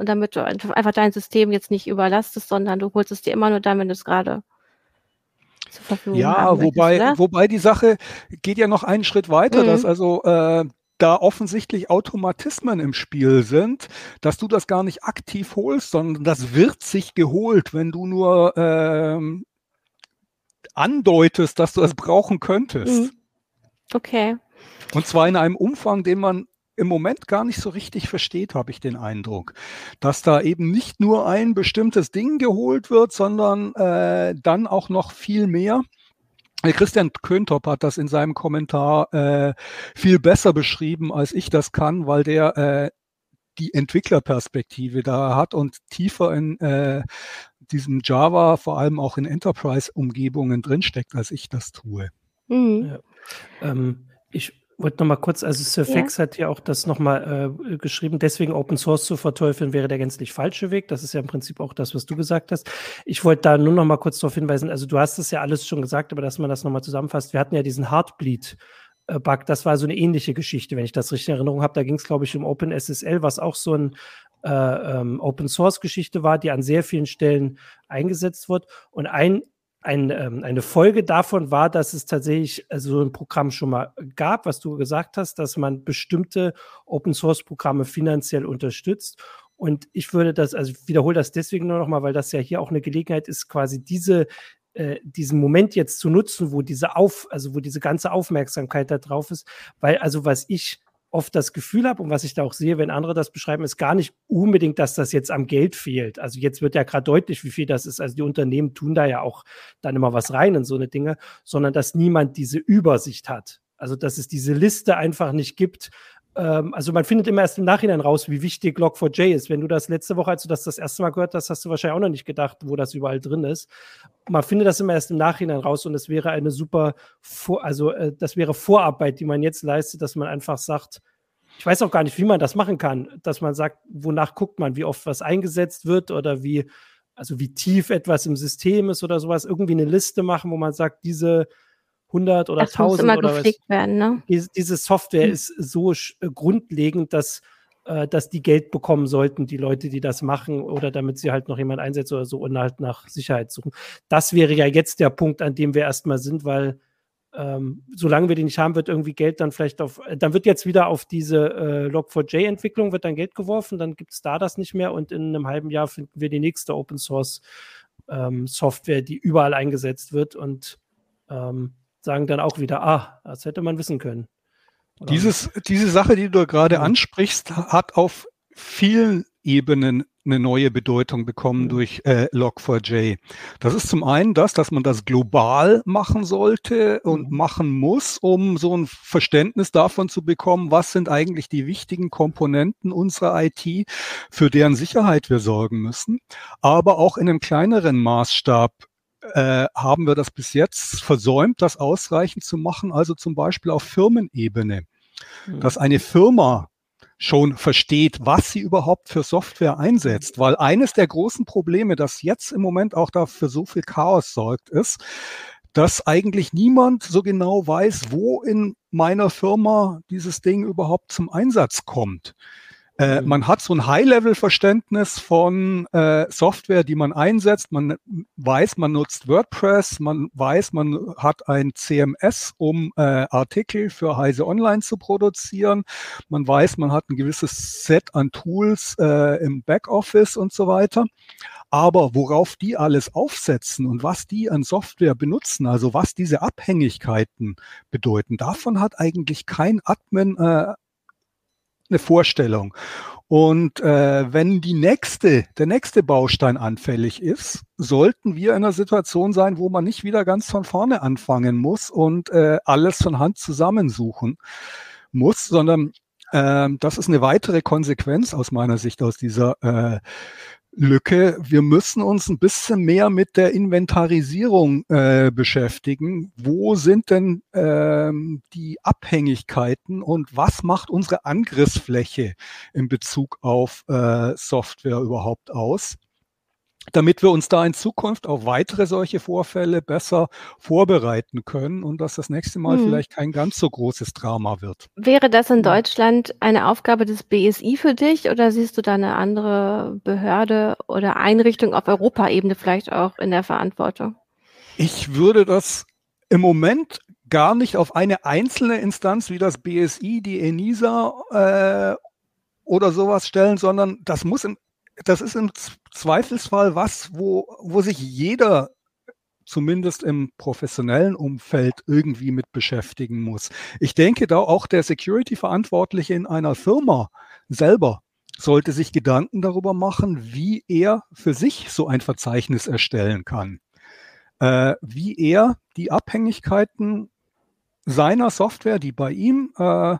Und damit du einfach dein System jetzt nicht überlastest, sondern du holst es dir immer nur dann, wenn du es gerade zur Verfügung Ja, wobei, möchtest, wobei die Sache geht ja noch einen Schritt weiter, mhm. dass also äh, da offensichtlich Automatismen im Spiel sind, dass du das gar nicht aktiv holst, sondern das wird sich geholt, wenn du nur ähm, andeutest, dass du es brauchen könntest. Mhm. Okay. Und zwar in einem Umfang, den man im Moment gar nicht so richtig versteht, habe ich den Eindruck. Dass da eben nicht nur ein bestimmtes Ding geholt wird, sondern äh, dann auch noch viel mehr. Christian Köntop hat das in seinem Kommentar äh, viel besser beschrieben, als ich das kann, weil der äh, die Entwicklerperspektive da hat und tiefer in äh, diesem Java, vor allem auch in Enterprise-Umgebungen drinsteckt, als ich das tue. Mhm. Ja. Ähm, ich wollte noch mal kurz, also Surfax ja. hat ja auch das noch mal äh, geschrieben, deswegen Open Source zu verteufeln wäre der gänzlich falsche Weg. Das ist ja im Prinzip auch das, was du gesagt hast. Ich wollte da nur noch mal kurz darauf hinweisen, also du hast es ja alles schon gesagt, aber dass man das noch mal zusammenfasst. Wir hatten ja diesen Heartbleed äh, Bug, das war so eine ähnliche Geschichte, wenn ich das richtig in Erinnerung habe. Da ging es, glaube ich, um OpenSSL, was auch so ein äh, ähm, Open Source Geschichte war, die an sehr vielen Stellen eingesetzt wird. Und ein ein, ähm, eine Folge davon war, dass es tatsächlich äh, so ein Programm schon mal gab, was du gesagt hast, dass man bestimmte Open Source Programme finanziell unterstützt. Und ich würde das, also ich wiederhole das deswegen nur nochmal, weil das ja hier auch eine Gelegenheit ist, quasi diese, äh, diesen Moment jetzt zu nutzen, wo diese Auf, also wo diese ganze Aufmerksamkeit da drauf ist. Weil, also was ich oft das Gefühl habe und was ich da auch sehe, wenn andere das beschreiben, ist gar nicht unbedingt, dass das jetzt am Geld fehlt. Also jetzt wird ja gerade deutlich, wie viel das ist. Also die Unternehmen tun da ja auch dann immer was rein in so eine Dinge, sondern dass niemand diese Übersicht hat. Also dass es diese Liste einfach nicht gibt. Ähm, also man findet immer erst im Nachhinein raus, wie wichtig Log4j ist. Wenn du das letzte Woche, als du das das erste Mal gehört hast, hast du wahrscheinlich auch noch nicht gedacht, wo das überall drin ist. Man findet das immer erst im Nachhinein raus und es wäre eine super, Vor also äh, das wäre Vorarbeit, die man jetzt leistet, dass man einfach sagt, ich weiß auch gar nicht, wie man das machen kann, dass man sagt, wonach guckt man, wie oft was eingesetzt wird oder wie, also wie tief etwas im System ist oder sowas, irgendwie eine Liste machen, wo man sagt, diese 100 oder das 1000 muss immer oder gepflegt was, werden, ne? diese, Software mhm. ist so äh, grundlegend, dass äh, dass die Geld bekommen sollten, die Leute, die das machen, oder damit sie halt noch jemand einsetzen oder so und halt nach Sicherheit suchen. Das wäre ja jetzt der Punkt, an dem wir erstmal sind, weil ähm, solange wir die nicht haben, wird irgendwie Geld dann vielleicht auf, dann wird jetzt wieder auf diese äh, Log4j-Entwicklung wird dann Geld geworfen, dann gibt es da das nicht mehr und in einem halben Jahr finden wir die nächste Open Source ähm, Software, die überall eingesetzt wird und ähm, sagen dann auch wieder, ah, das hätte man wissen können. Dieses, diese Sache, die du gerade ansprichst, hat auf vielen Ebenen eine neue Bedeutung bekommen durch äh, Log4j. Das ist zum einen das, dass man das global machen sollte und mhm. machen muss, um so ein Verständnis davon zu bekommen, was sind eigentlich die wichtigen Komponenten unserer IT, für deren Sicherheit wir sorgen müssen. Aber auch in einem kleineren Maßstab äh, haben wir das bis jetzt versäumt, das ausreichend zu machen, also zum Beispiel auf Firmenebene. Mhm. Dass eine Firma schon versteht, was sie überhaupt für Software einsetzt. Weil eines der großen Probleme, das jetzt im Moment auch dafür so viel Chaos sorgt, ist, dass eigentlich niemand so genau weiß, wo in meiner Firma dieses Ding überhaupt zum Einsatz kommt. Äh, mhm. man hat so ein High-Level-Verständnis von äh, Software, die man einsetzt. Man weiß, man nutzt WordPress, man weiß, man hat ein CMS, um äh, Artikel für Heise Online zu produzieren. Man weiß, man hat ein gewisses Set an Tools äh, im Backoffice und so weiter. Aber worauf die alles aufsetzen und was die an Software benutzen, also was diese Abhängigkeiten bedeuten, davon hat eigentlich kein Admin äh, eine Vorstellung. Und äh, wenn die nächste, der nächste Baustein anfällig ist, sollten wir in einer Situation sein, wo man nicht wieder ganz von vorne anfangen muss und äh, alles von Hand zusammensuchen muss, sondern äh, das ist eine weitere Konsequenz aus meiner Sicht aus dieser äh, Lücke. Wir müssen uns ein bisschen mehr mit der Inventarisierung äh, beschäftigen. Wo sind denn ähm, die Abhängigkeiten und was macht unsere Angriffsfläche in Bezug auf äh, Software überhaupt aus? Damit wir uns da in Zukunft auf weitere solche Vorfälle besser vorbereiten können und dass das nächste Mal hm. vielleicht kein ganz so großes Drama wird. Wäre das in Deutschland eine Aufgabe des BSI für dich oder siehst du da eine andere Behörde oder Einrichtung auf Europaebene vielleicht auch in der Verantwortung? Ich würde das im Moment gar nicht auf eine einzelne Instanz wie das BSI, die ENISA äh, oder sowas stellen, sondern das muss im das ist im Zweifelsfall was, wo, wo sich jeder zumindest im professionellen Umfeld irgendwie mit beschäftigen muss. Ich denke da auch der Security-Verantwortliche in einer Firma selber sollte sich Gedanken darüber machen, wie er für sich so ein Verzeichnis erstellen kann. Äh, wie er die Abhängigkeiten seiner Software, die bei ihm äh,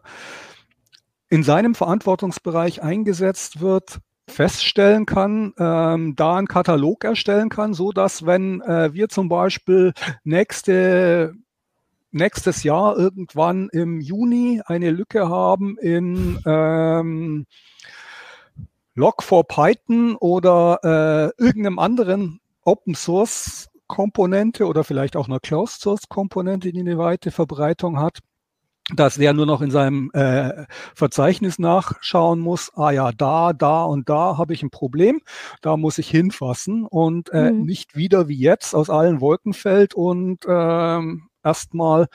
in seinem Verantwortungsbereich eingesetzt wird, feststellen kann, ähm, da einen Katalog erstellen kann, so dass wenn äh, wir zum Beispiel nächste nächstes Jahr irgendwann im Juni eine Lücke haben in ähm, Log4Python oder äh, irgendeinem anderen Open Source Komponente oder vielleicht auch einer Closed Source Komponente, die eine weite Verbreitung hat, dass der nur noch in seinem äh, Verzeichnis nachschauen muss, ah ja, da, da und da habe ich ein Problem, da muss ich hinfassen und äh, mhm. nicht wieder wie jetzt aus allen Wolken fällt und äh, erstmal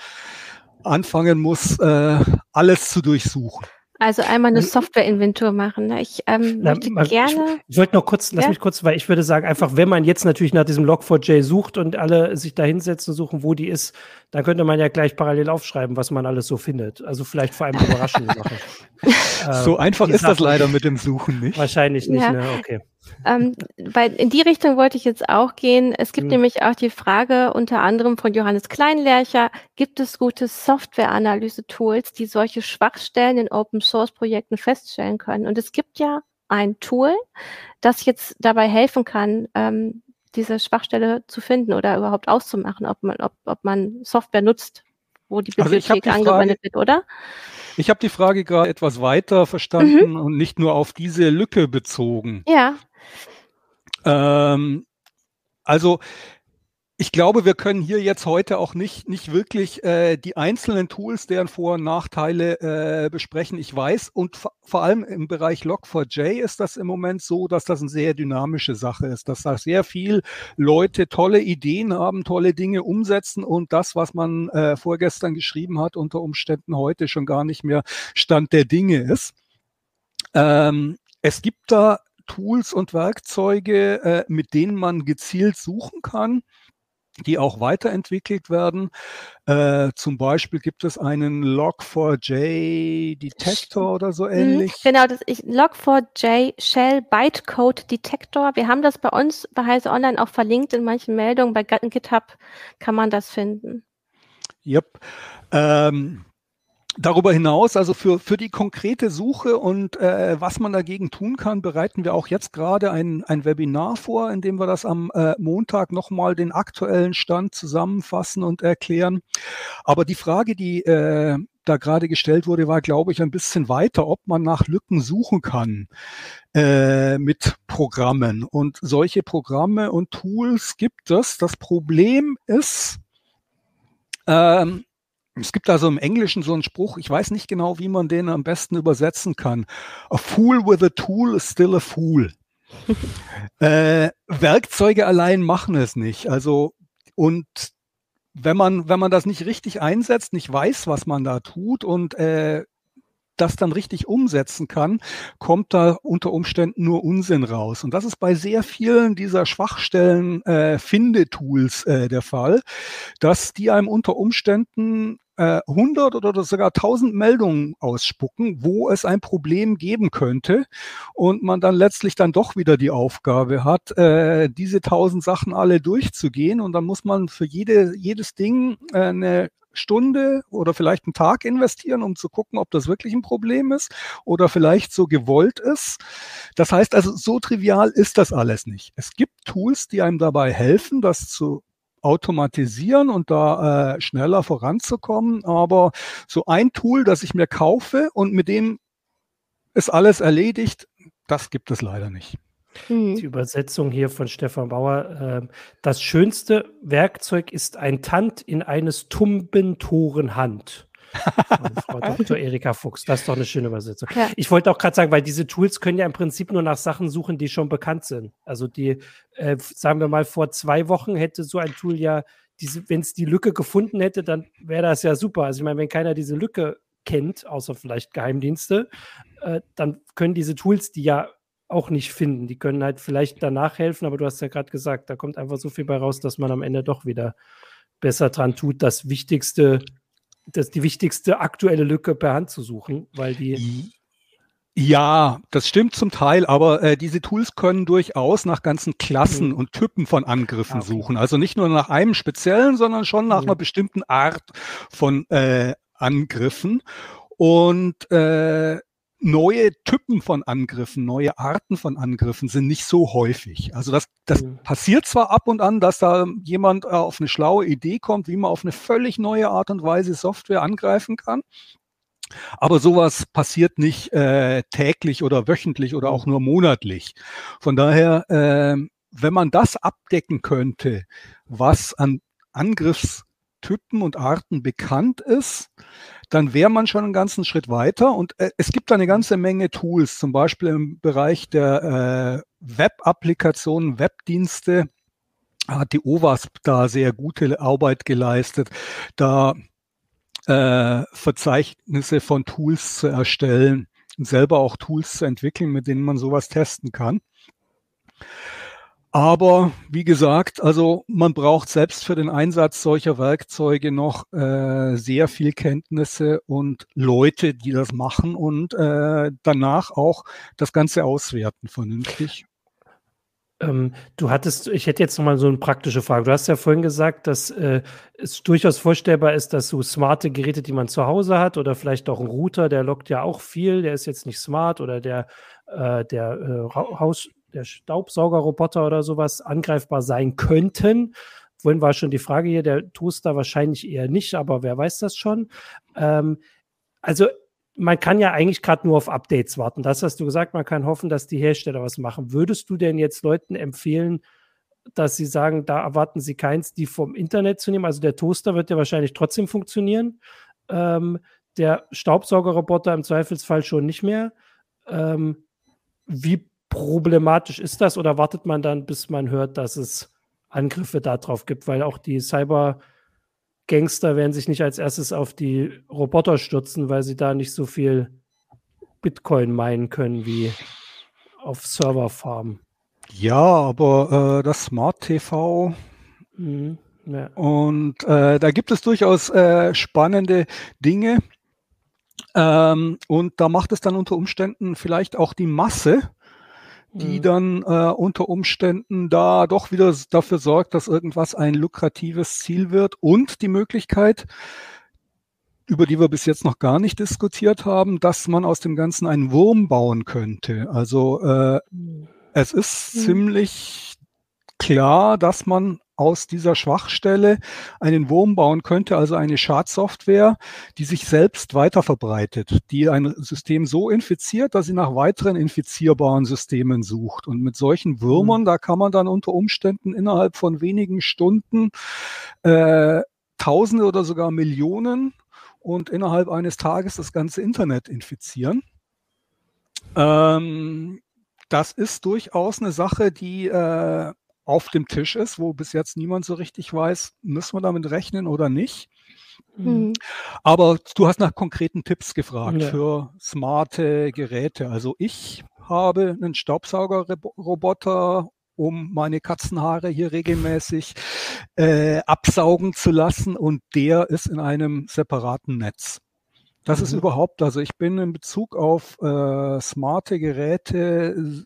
anfangen muss, äh, alles zu durchsuchen. Also einmal eine Software-Inventur machen. Ne? Ich ähm, Na, möchte mal, gerne. Ich, ich wollte noch kurz, lass ja? mich kurz, weil ich würde sagen, einfach, wenn man jetzt natürlich nach diesem Log4j sucht und alle sich da hinsetzen, suchen, wo die ist, dann könnte man ja gleich parallel aufschreiben, was man alles so findet. Also vielleicht vor allem überraschende Sachen. *laughs* so ähm, einfach ist das leider mit dem Suchen nicht. Wahrscheinlich nicht, ja. ne? Okay. Ähm, weil in die Richtung wollte ich jetzt auch gehen. Es gibt mhm. nämlich auch die Frage unter anderem von Johannes Kleinlercher, gibt es gute Software-Analyse-Tools, die solche Schwachstellen in Open-Source-Projekten feststellen können? Und es gibt ja ein Tool, das jetzt dabei helfen kann, ähm, diese Schwachstelle zu finden oder überhaupt auszumachen, ob man, ob, ob man Software nutzt, wo die Bibliothek also angewendet wird, oder? Ich habe die Frage gerade etwas weiter verstanden mhm. und nicht nur auf diese Lücke bezogen. Ja. Ähm, also ich glaube, wir können hier jetzt heute auch nicht, nicht wirklich äh, die einzelnen Tools, deren Vor- und Nachteile äh, besprechen. Ich weiß, und vor allem im Bereich Log4j ist das im Moment so, dass das eine sehr dynamische Sache ist, dass da sehr viel Leute tolle Ideen haben, tolle Dinge umsetzen und das, was man äh, vorgestern geschrieben hat, unter Umständen heute schon gar nicht mehr Stand der Dinge ist. Ähm, es gibt da Tools und Werkzeuge, äh, mit denen man gezielt suchen kann die auch weiterentwickelt werden. Äh, zum Beispiel gibt es einen Log4j-Detektor oder so mhm, ähnlich. Genau, das ist Log4j Shell Bytecode Detektor. Wir haben das bei uns bei Heise Online auch verlinkt in manchen Meldungen. Bei GitHub kann man das finden. Yep. Ähm, Darüber hinaus, also für, für die konkrete Suche und äh, was man dagegen tun kann, bereiten wir auch jetzt gerade ein, ein Webinar vor, in dem wir das am äh, Montag nochmal den aktuellen Stand zusammenfassen und erklären. Aber die Frage, die äh, da gerade gestellt wurde, war, glaube ich, ein bisschen weiter, ob man nach Lücken suchen kann äh, mit Programmen. Und solche Programme und Tools gibt es. Das Problem ist, ähm, es gibt also im Englischen so einen Spruch, ich weiß nicht genau, wie man den am besten übersetzen kann. A fool with a tool is still a fool. *laughs* äh, Werkzeuge allein machen es nicht. Also, und wenn man, wenn man das nicht richtig einsetzt, nicht weiß, was man da tut und äh, das dann richtig umsetzen kann, kommt da unter Umständen nur Unsinn raus. Und das ist bei sehr vielen dieser Schwachstellen äh, Finde-Tools äh, der Fall, dass die einem unter Umständen 100 äh, oder sogar 1000 Meldungen ausspucken, wo es ein Problem geben könnte und man dann letztlich dann doch wieder die Aufgabe hat, äh, diese 1000 Sachen alle durchzugehen und dann muss man für jede, jedes Ding äh, eine Stunde oder vielleicht einen Tag investieren, um zu gucken, ob das wirklich ein Problem ist oder vielleicht so gewollt ist. Das heißt also, so trivial ist das alles nicht. Es gibt Tools, die einem dabei helfen, das zu automatisieren und da äh, schneller voranzukommen. Aber so ein Tool, das ich mir kaufe und mit dem ist alles erledigt, das gibt es leider nicht. Die Übersetzung hier von Stefan Bauer. Äh, das schönste Werkzeug ist ein Tand in eines Tumbentorenhand. Frau Dr. Erika Fuchs. Das ist doch eine schöne Übersetzung. Ja. Ich wollte auch gerade sagen, weil diese Tools können ja im Prinzip nur nach Sachen suchen, die schon bekannt sind. Also die, äh, sagen wir mal, vor zwei Wochen hätte so ein Tool ja, wenn es die Lücke gefunden hätte, dann wäre das ja super. Also ich meine, wenn keiner diese Lücke kennt, außer vielleicht Geheimdienste, äh, dann können diese Tools, die ja auch nicht finden. Die können halt vielleicht danach helfen, aber du hast ja gerade gesagt, da kommt einfach so viel bei raus, dass man am Ende doch wieder besser dran tut, das Wichtigste das die wichtigste aktuelle Lücke per Hand zu suchen, weil die. Ja, das stimmt zum Teil, aber äh, diese Tools können durchaus nach ganzen Klassen mhm. und Typen von Angriffen ah, okay. suchen. Also nicht nur nach einem speziellen, sondern schon nach mhm. einer bestimmten Art von äh, Angriffen. Und äh, neue Typen von Angriffen, neue Arten von Angriffen sind nicht so häufig. Also das, das mhm. passiert zwar ab und an, dass da jemand äh, auf eine schlaue Idee kommt, wie man auf eine völlig neue Art und Weise Software angreifen kann. Aber sowas passiert nicht äh, täglich oder wöchentlich oder auch mhm. nur monatlich. Von daher, äh, wenn man das abdecken könnte, was an Angriffstypen und Arten bekannt ist, dann wäre man schon einen ganzen Schritt weiter. Und äh, es gibt da eine ganze Menge Tools, zum Beispiel im Bereich der äh, Web-Applikationen, Webdienste hat die OWASP da sehr gute Arbeit geleistet, da äh, Verzeichnisse von Tools zu erstellen und selber auch Tools zu entwickeln, mit denen man sowas testen kann. Aber wie gesagt, also man braucht selbst für den Einsatz solcher Werkzeuge noch äh, sehr viel Kenntnisse und Leute, die das machen und äh, danach auch das Ganze auswerten vernünftig. Ähm, du hattest, ich hätte jetzt nochmal so eine praktische Frage. Du hast ja vorhin gesagt, dass äh, es durchaus vorstellbar ist, dass so smarte Geräte, die man zu Hause hat, oder vielleicht auch ein Router, der lockt ja auch viel, der ist jetzt nicht smart, oder der, äh, der äh, Haus, der Staubsaugerroboter oder sowas angreifbar sein könnten. Vorhin war schon die Frage hier, der Toaster wahrscheinlich eher nicht, aber wer weiß das schon. Ähm, also man kann ja eigentlich gerade nur auf Updates warten. Das hast du gesagt, man kann hoffen, dass die Hersteller was machen. Würdest du denn jetzt Leuten empfehlen, dass Sie sagen, da erwarten Sie keins, die vom Internet zu nehmen. Also der Toaster wird ja wahrscheinlich trotzdem funktionieren. Ähm, der Staubsaugerroboter im Zweifelsfall schon nicht mehr. Ähm, wie problematisch ist das oder wartet man dann, bis man hört, dass es Angriffe darauf gibt? Weil auch die Cyber-Gangster werden sich nicht als erstes auf die Roboter stürzen, weil sie da nicht so viel Bitcoin meinen können wie auf Serverfarmen. Ja, aber äh, das Smart TV mhm, ja. und äh, da gibt es durchaus äh, spannende Dinge. Ähm, und da macht es dann unter Umständen vielleicht auch die Masse, die mhm. dann äh, unter Umständen da doch wieder dafür sorgt, dass irgendwas ein lukratives Ziel wird und die Möglichkeit, über die wir bis jetzt noch gar nicht diskutiert haben, dass man aus dem Ganzen einen Wurm bauen könnte. Also äh, mhm. Es ist mhm. ziemlich klar, dass man aus dieser Schwachstelle einen Wurm bauen könnte, also eine Schadsoftware, die sich selbst weiter verbreitet, die ein System so infiziert, dass sie nach weiteren infizierbaren Systemen sucht. Und mit solchen Würmern, mhm. da kann man dann unter Umständen innerhalb von wenigen Stunden äh, Tausende oder sogar Millionen und innerhalb eines Tages das ganze Internet infizieren. Ähm, das ist durchaus eine Sache, die äh, auf dem Tisch ist, wo bis jetzt niemand so richtig weiß, müssen wir damit rechnen oder nicht. Mhm. Aber du hast nach konkreten Tipps gefragt ja. für smarte Geräte. Also ich habe einen Staubsaugerroboter, um meine Katzenhaare hier regelmäßig äh, absaugen zu lassen und der ist in einem separaten Netz. Das mhm. ist überhaupt, also ich bin in Bezug auf äh, smarte Geräte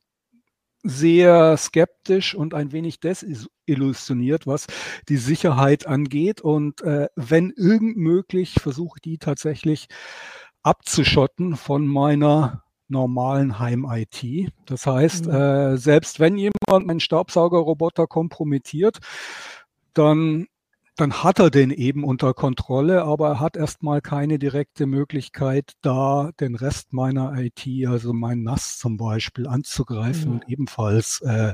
sehr skeptisch und ein wenig desillusioniert, was die Sicherheit angeht. Und äh, wenn irgend möglich, versuche die tatsächlich abzuschotten von meiner normalen Heim-IT. Das heißt, mhm. äh, selbst wenn jemand einen Staubsaugerroboter kompromittiert, dann dann hat er den eben unter Kontrolle, aber er hat erstmal keine direkte Möglichkeit, da den Rest meiner IT, also mein NAS zum Beispiel, anzugreifen mhm. und ebenfalls äh,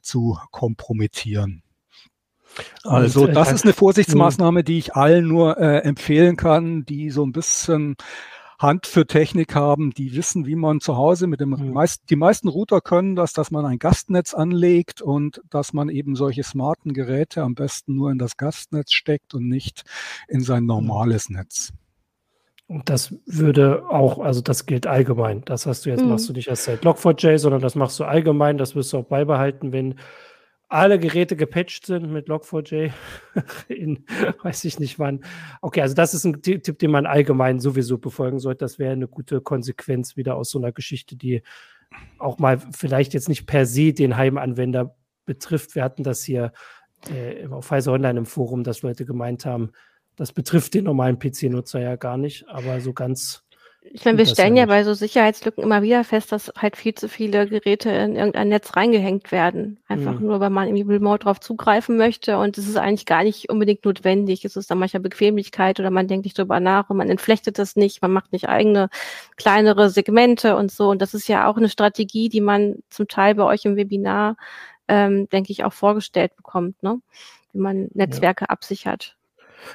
zu kompromittieren. Also und, äh, das ist eine Vorsichtsmaßnahme, die ich allen nur äh, empfehlen kann, die so ein bisschen Hand für Technik haben, die wissen, wie man zu Hause mit dem mhm. meisten, die meisten Router können das, dass man ein Gastnetz anlegt und dass man eben solche smarten Geräte am besten nur in das Gastnetz steckt und nicht in sein normales Netz. Und das würde auch, also das gilt allgemein. Das hast du jetzt, mhm. machst du nicht erst seit Log4j, sondern das machst du allgemein. Das wirst du auch beibehalten, wenn alle Geräte gepatcht sind mit Log4j *laughs* in weiß ich nicht wann. Okay, also das ist ein Tipp, den man allgemein sowieso befolgen sollte. Das wäre eine gute Konsequenz wieder aus so einer Geschichte, die auch mal vielleicht jetzt nicht per se den Heimanwender betrifft. Wir hatten das hier äh, auf Pfizer Online im Forum, dass Leute gemeint haben, das betrifft den normalen PC-Nutzer ja gar nicht, aber so ganz ich meine, wir stellen ja, bei so Sicherheitslücken immer wieder fest, dass halt viel zu viele Geräte in irgendein Netz reingehängt werden. Einfach mhm. nur, weil man irgendwie remote drauf zugreifen möchte und es ist eigentlich gar nicht unbedingt notwendig. Es ist dann manchmal Bequemlichkeit oder man denkt nicht drüber nach und man entflechtet das nicht, man macht nicht eigene kleinere Segmente und so. Und das ist ja auch eine Strategie, die man zum Teil bei euch im Webinar, ähm, denke ich, auch vorgestellt bekommt, ne? wie man Netzwerke ja. absichert.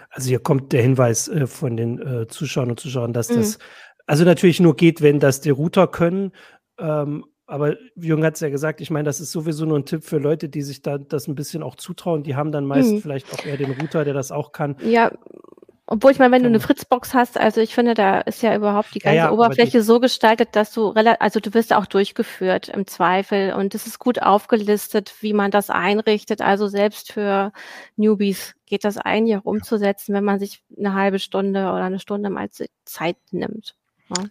Also hier kommt der Hinweis äh, von den äh, Zuschauern und Zuschauern, dass mhm. das also natürlich nur geht, wenn das die Router können. Ähm, aber Jürgen hat es ja gesagt, ich meine, das ist sowieso nur ein Tipp für Leute, die sich da das ein bisschen auch zutrauen. Die haben dann meist mhm. vielleicht auch eher den Router, der das auch kann. Ja, obwohl ich meine, wenn du eine Fritzbox hast, also ich finde, da ist ja überhaupt die ganze ja, ja, Oberfläche so gestaltet, dass du relativ, also du wirst auch durchgeführt im Zweifel und es ist gut aufgelistet, wie man das einrichtet. Also selbst für Newbies geht das eigentlich auch umzusetzen, wenn man sich eine halbe Stunde oder eine Stunde mal Zeit nimmt.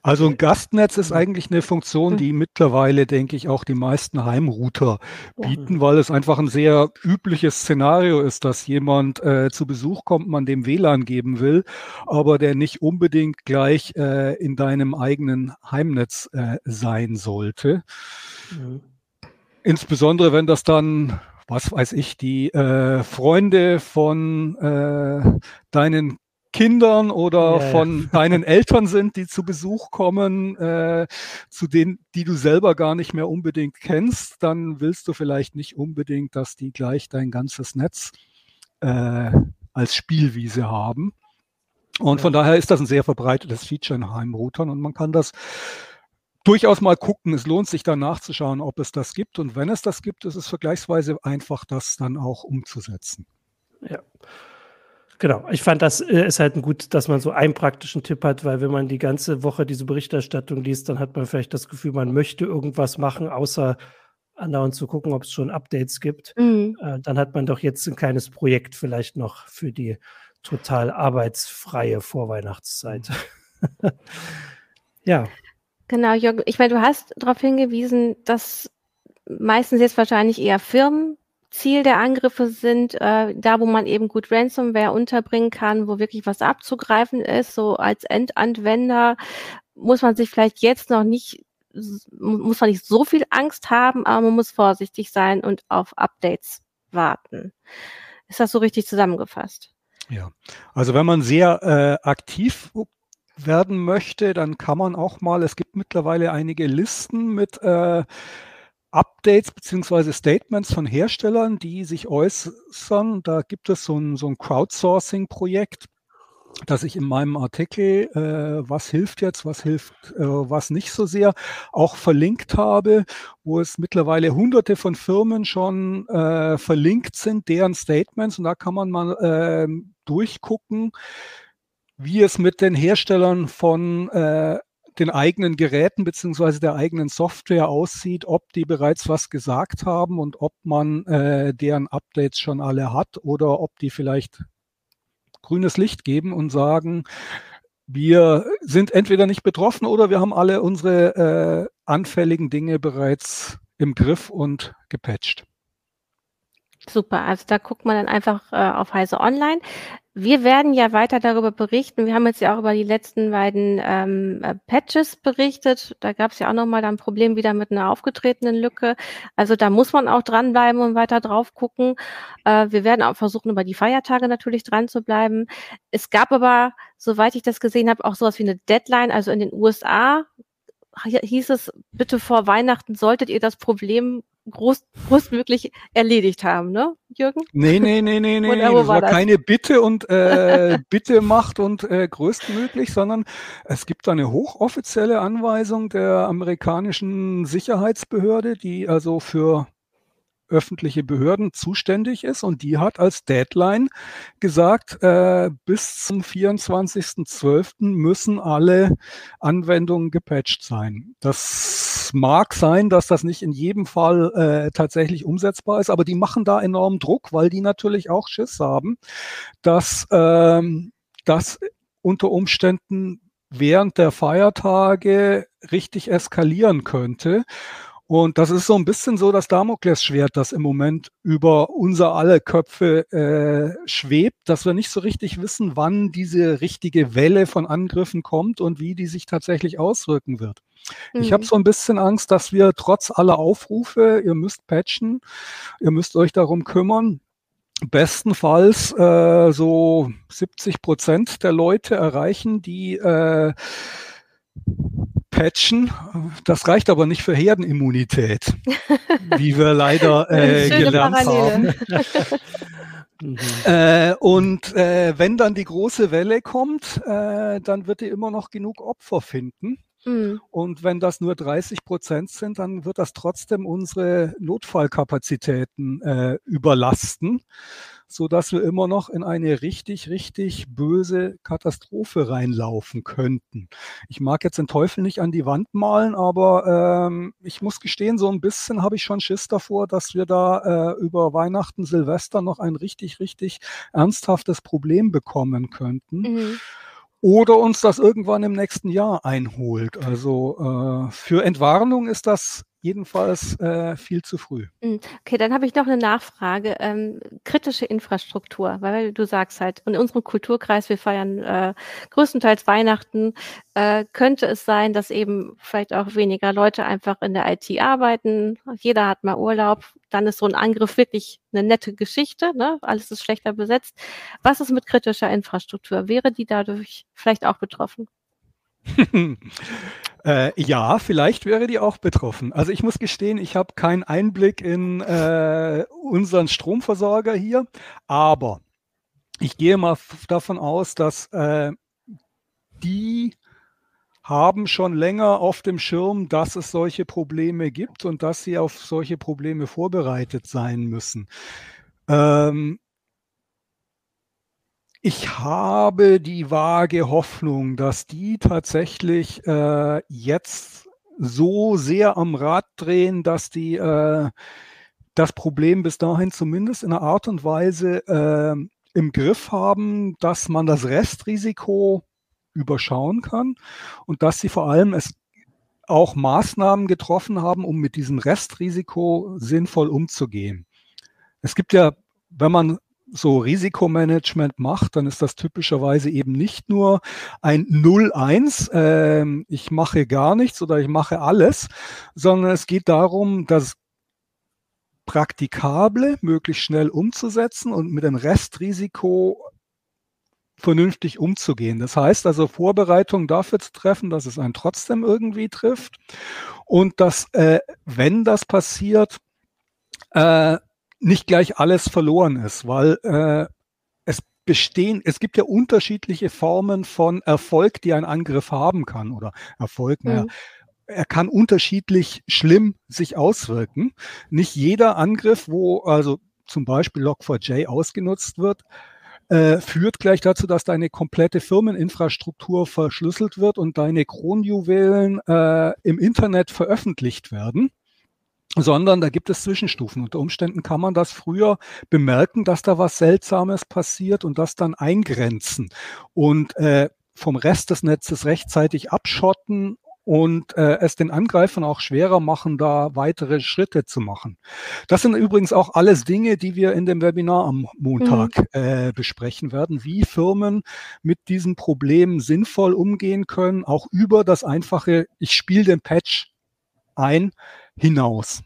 Also ein Gastnetz ist eigentlich eine Funktion, hm. die mittlerweile, denke ich, auch die meisten Heimrouter bieten, weil es einfach ein sehr übliches Szenario ist, dass jemand äh, zu Besuch kommt, man dem WLAN geben will, aber der nicht unbedingt gleich äh, in deinem eigenen Heimnetz äh, sein sollte. Mhm. Insbesondere wenn das dann was weiß ich, die äh, Freunde von äh, deinen Kindern oder ja, von ja. deinen Eltern sind, die zu Besuch kommen, äh, zu denen, die du selber gar nicht mehr unbedingt kennst, dann willst du vielleicht nicht unbedingt, dass die gleich dein ganzes Netz äh, als Spielwiese haben. Und von daher ist das ein sehr verbreitetes Feature in Heimroutern und man kann das durchaus mal gucken. Es lohnt sich dann nachzuschauen, ob es das gibt. Und wenn es das gibt, ist es vergleichsweise einfach, das dann auch umzusetzen. Ja. Genau, ich fand, das äh, ist halt gut, dass man so einen praktischen Tipp hat, weil wenn man die ganze Woche diese Berichterstattung liest, dann hat man vielleicht das Gefühl, man möchte irgendwas machen, außer andauernd zu gucken, ob es schon Updates gibt. Mhm. Äh, dann hat man doch jetzt ein kleines Projekt vielleicht noch für die total arbeitsfreie Vorweihnachtszeit. *laughs* ja. Genau, Jörg, ich meine, du hast darauf hingewiesen, dass meistens jetzt wahrscheinlich eher Firmen Ziel der Angriffe sind, äh, da wo man eben gut Ransomware unterbringen kann, wo wirklich was abzugreifen ist, so als Endanwender muss man sich vielleicht jetzt noch nicht muss man nicht so viel Angst haben, aber man muss vorsichtig sein und auf Updates warten. Ist das so richtig zusammengefasst? Ja, also wenn man sehr äh, aktiv werden möchte, dann kann man auch mal, es gibt mittlerweile einige Listen mit äh, Updates beziehungsweise Statements von Herstellern, die sich äußern. Da gibt es so ein, so ein Crowdsourcing-Projekt, das ich in meinem Artikel, äh, was hilft jetzt, was hilft, äh, was nicht so sehr, auch verlinkt habe, wo es mittlerweile hunderte von Firmen schon äh, verlinkt sind, deren Statements. Und da kann man mal äh, durchgucken, wie es mit den Herstellern von äh, den eigenen Geräten beziehungsweise der eigenen Software aussieht, ob die bereits was gesagt haben und ob man äh, deren Updates schon alle hat oder ob die vielleicht grünes Licht geben und sagen, wir sind entweder nicht betroffen oder wir haben alle unsere äh, anfälligen Dinge bereits im Griff und gepatcht. Super, also da guckt man dann einfach äh, auf Heise Online. Wir werden ja weiter darüber berichten. Wir haben jetzt ja auch über die letzten beiden ähm, äh, Patches berichtet. Da gab es ja auch nochmal ein Problem wieder mit einer aufgetretenen Lücke. Also da muss man auch dranbleiben und weiter drauf gucken. Äh, wir werden auch versuchen, über die Feiertage natürlich dran zu bleiben. Es gab aber, soweit ich das gesehen habe, auch sowas wie eine Deadline. Also in den USA hieß es, bitte vor Weihnachten solltet ihr das Problem groß, großmöglich erledigt haben, ne, Jürgen? Nee, nee, nee, nee, *laughs* nee. das war, war das? keine Bitte und äh, *laughs* Bitte macht und äh, größtmöglich, sondern es gibt eine hochoffizielle Anweisung der amerikanischen Sicherheitsbehörde, die also für öffentliche Behörden zuständig ist und die hat als Deadline gesagt, äh, bis zum 24.12. müssen alle Anwendungen gepatcht sein. Das mag sein, dass das nicht in jedem Fall äh, tatsächlich umsetzbar ist, aber die machen da enormen Druck, weil die natürlich auch Schiss haben, dass ähm, das unter Umständen während der Feiertage richtig eskalieren könnte. Und das ist so ein bisschen so das Damoklesschwert, das im Moment über unser alle Köpfe äh, schwebt, dass wir nicht so richtig wissen, wann diese richtige Welle von Angriffen kommt und wie die sich tatsächlich auswirken wird. Mhm. Ich habe so ein bisschen Angst, dass wir trotz aller Aufrufe, ihr müsst patchen, ihr müsst euch darum kümmern, bestenfalls äh, so 70 Prozent der Leute erreichen, die äh, patchen. Das reicht aber nicht für Herdenimmunität, wie wir leider *laughs* äh, gelernt Parallele. haben. Mhm. Äh, und äh, wenn dann die große Welle kommt, äh, dann wird die immer noch genug Opfer finden. Mhm. Und wenn das nur 30 Prozent sind, dann wird das trotzdem unsere Notfallkapazitäten äh, überlasten so dass wir immer noch in eine richtig, richtig böse Katastrophe reinlaufen könnten. Ich mag jetzt den Teufel nicht an die Wand malen, aber ähm, ich muss gestehen, so ein bisschen habe ich schon Schiss davor, dass wir da äh, über Weihnachten, Silvester noch ein richtig, richtig ernsthaftes Problem bekommen könnten. Mhm oder uns das irgendwann im nächsten Jahr einholt. Also äh, für Entwarnung ist das jedenfalls äh, viel zu früh. Hm, okay, dann habe ich noch eine Nachfrage. Ähm, kritische Infrastruktur, weil du sagst halt, in unserem Kulturkreis, wir feiern äh, größtenteils Weihnachten, äh, könnte es sein, dass eben vielleicht auch weniger Leute einfach in der IT arbeiten. Jeder hat mal Urlaub. Dann ist so ein Angriff wirklich eine nette Geschichte. Ne? Alles ist schlechter besetzt. Was ist mit kritischer Infrastruktur? Wäre die dadurch vielleicht auch betroffen? *laughs* äh, ja, vielleicht wäre die auch betroffen. Also ich muss gestehen, ich habe keinen Einblick in äh, unseren Stromversorger hier, aber ich gehe mal davon aus, dass äh, die haben schon länger auf dem Schirm, dass es solche Probleme gibt und dass sie auf solche Probleme vorbereitet sein müssen. Ähm, ich habe die vage Hoffnung, dass die tatsächlich äh, jetzt so sehr am Rad drehen, dass die äh, das Problem bis dahin zumindest in einer Art und Weise äh, im Griff haben, dass man das Restrisiko überschauen kann und dass sie vor allem es auch Maßnahmen getroffen haben, um mit diesem Restrisiko sinnvoll umzugehen. Es gibt ja, wenn man so Risikomanagement macht, dann ist das typischerweise eben nicht nur ein 0-1, äh, ich mache gar nichts oder ich mache alles, sondern es geht darum, das Praktikable möglichst schnell umzusetzen und mit dem Restrisiko vernünftig umzugehen. Das heißt also Vorbereitungen dafür zu treffen, dass es einen trotzdem irgendwie trifft und dass, äh, wenn das passiert, äh, nicht gleich alles verloren ist, weil äh, es bestehen, es gibt ja unterschiedliche Formen von Erfolg, die ein Angriff haben kann oder Erfolg, mhm. naja, er kann unterschiedlich schlimm sich auswirken. Nicht jeder Angriff, wo also zum Beispiel Log4j ausgenutzt wird, äh, führt gleich dazu, dass deine komplette Firmeninfrastruktur verschlüsselt wird und deine Kronjuwelen äh, im Internet veröffentlicht werden sondern da gibt es Zwischenstufen. Unter Umständen kann man das früher bemerken, dass da was Seltsames passiert und das dann eingrenzen und äh, vom Rest des Netzes rechtzeitig abschotten und äh, es den Angreifern auch schwerer machen, da weitere Schritte zu machen. Das sind übrigens auch alles Dinge, die wir in dem Webinar am Montag mhm. äh, besprechen werden, wie Firmen mit diesen Problemen sinnvoll umgehen können, auch über das einfache, ich spiele den Patch ein, hinaus.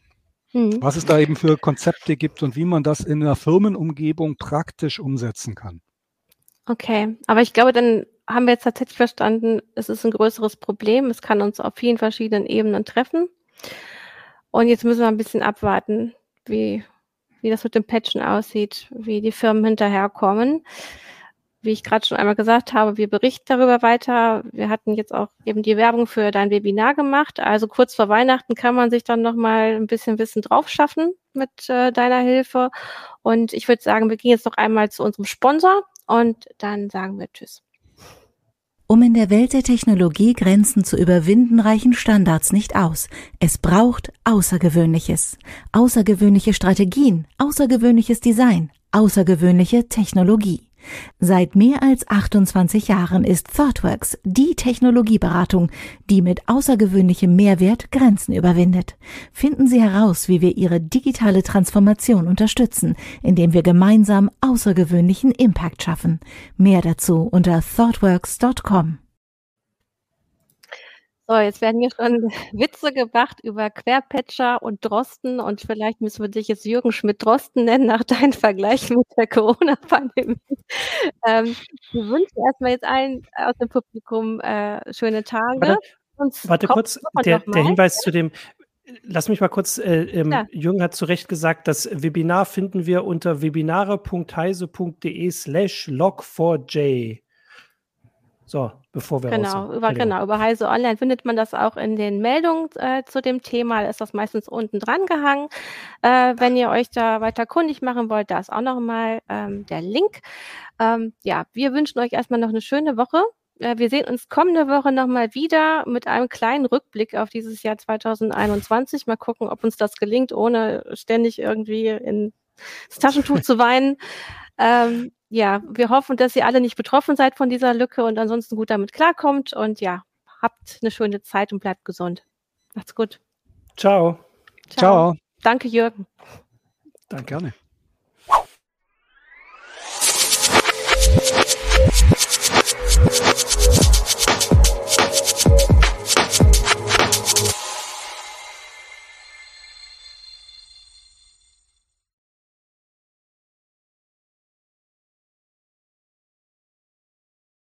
Mhm. Was es da eben für Konzepte gibt und wie man das in einer Firmenumgebung praktisch umsetzen kann. Okay, aber ich glaube, dann haben wir jetzt tatsächlich verstanden, es ist ein größeres Problem. Es kann uns auf vielen verschiedenen Ebenen treffen. Und jetzt müssen wir ein bisschen abwarten, wie, wie das mit dem Patchen aussieht, wie die Firmen hinterherkommen wie ich gerade schon einmal gesagt habe, wir berichten darüber weiter. Wir hatten jetzt auch eben die Werbung für dein Webinar gemacht. Also kurz vor Weihnachten kann man sich dann nochmal ein bisschen Wissen drauf schaffen mit äh, deiner Hilfe. Und ich würde sagen, wir gehen jetzt noch einmal zu unserem Sponsor und dann sagen wir Tschüss. Um in der Welt der Technologie Grenzen zu überwinden, reichen Standards nicht aus. Es braucht Außergewöhnliches. Außergewöhnliche Strategien, außergewöhnliches Design, außergewöhnliche Technologie. Seit mehr als 28 Jahren ist ThoughtWorks die Technologieberatung, die mit außergewöhnlichem Mehrwert Grenzen überwindet. Finden Sie heraus, wie wir Ihre digitale Transformation unterstützen, indem wir gemeinsam außergewöhnlichen Impact schaffen. Mehr dazu unter thoughtworks.com. So, jetzt werden hier schon *laughs* Witze gemacht über Querpatcher und Drosten und vielleicht müssen wir dich jetzt Jürgen Schmidt-Drosten nennen nach deinem *laughs* Vergleich mit der Corona-Pandemie. Ähm, wir wünschen erstmal jetzt allen aus dem Publikum äh, schöne Tage. Warte, warte kurz, der, der, Hinweis zu dem, Lass mich mal kurz, äh, ähm, ja. Jürgen hat zu Recht gesagt, das Webinar finden wir unter webinare.heise.de slash log4j. So, bevor wir Genau, über, genau, über Heise Online findet man das auch in den Meldungen äh, zu dem Thema. Da ist das meistens unten dran gehangen. Äh, wenn ihr euch da weiter kundig machen wollt, da ist auch nochmal ähm, der Link. Ähm, ja, wir wünschen euch erstmal noch eine schöne Woche. Äh, wir sehen uns kommende Woche nochmal wieder mit einem kleinen Rückblick auf dieses Jahr 2021. Mal gucken, ob uns das gelingt, ohne ständig irgendwie ins Taschentuch zu weinen. Ähm, ja, wir hoffen, dass ihr alle nicht betroffen seid von dieser Lücke und ansonsten gut damit klarkommt. Und ja, habt eine schöne Zeit und bleibt gesund. Macht's gut. Ciao. Ciao. Danke, Jürgen. Danke. Gerne.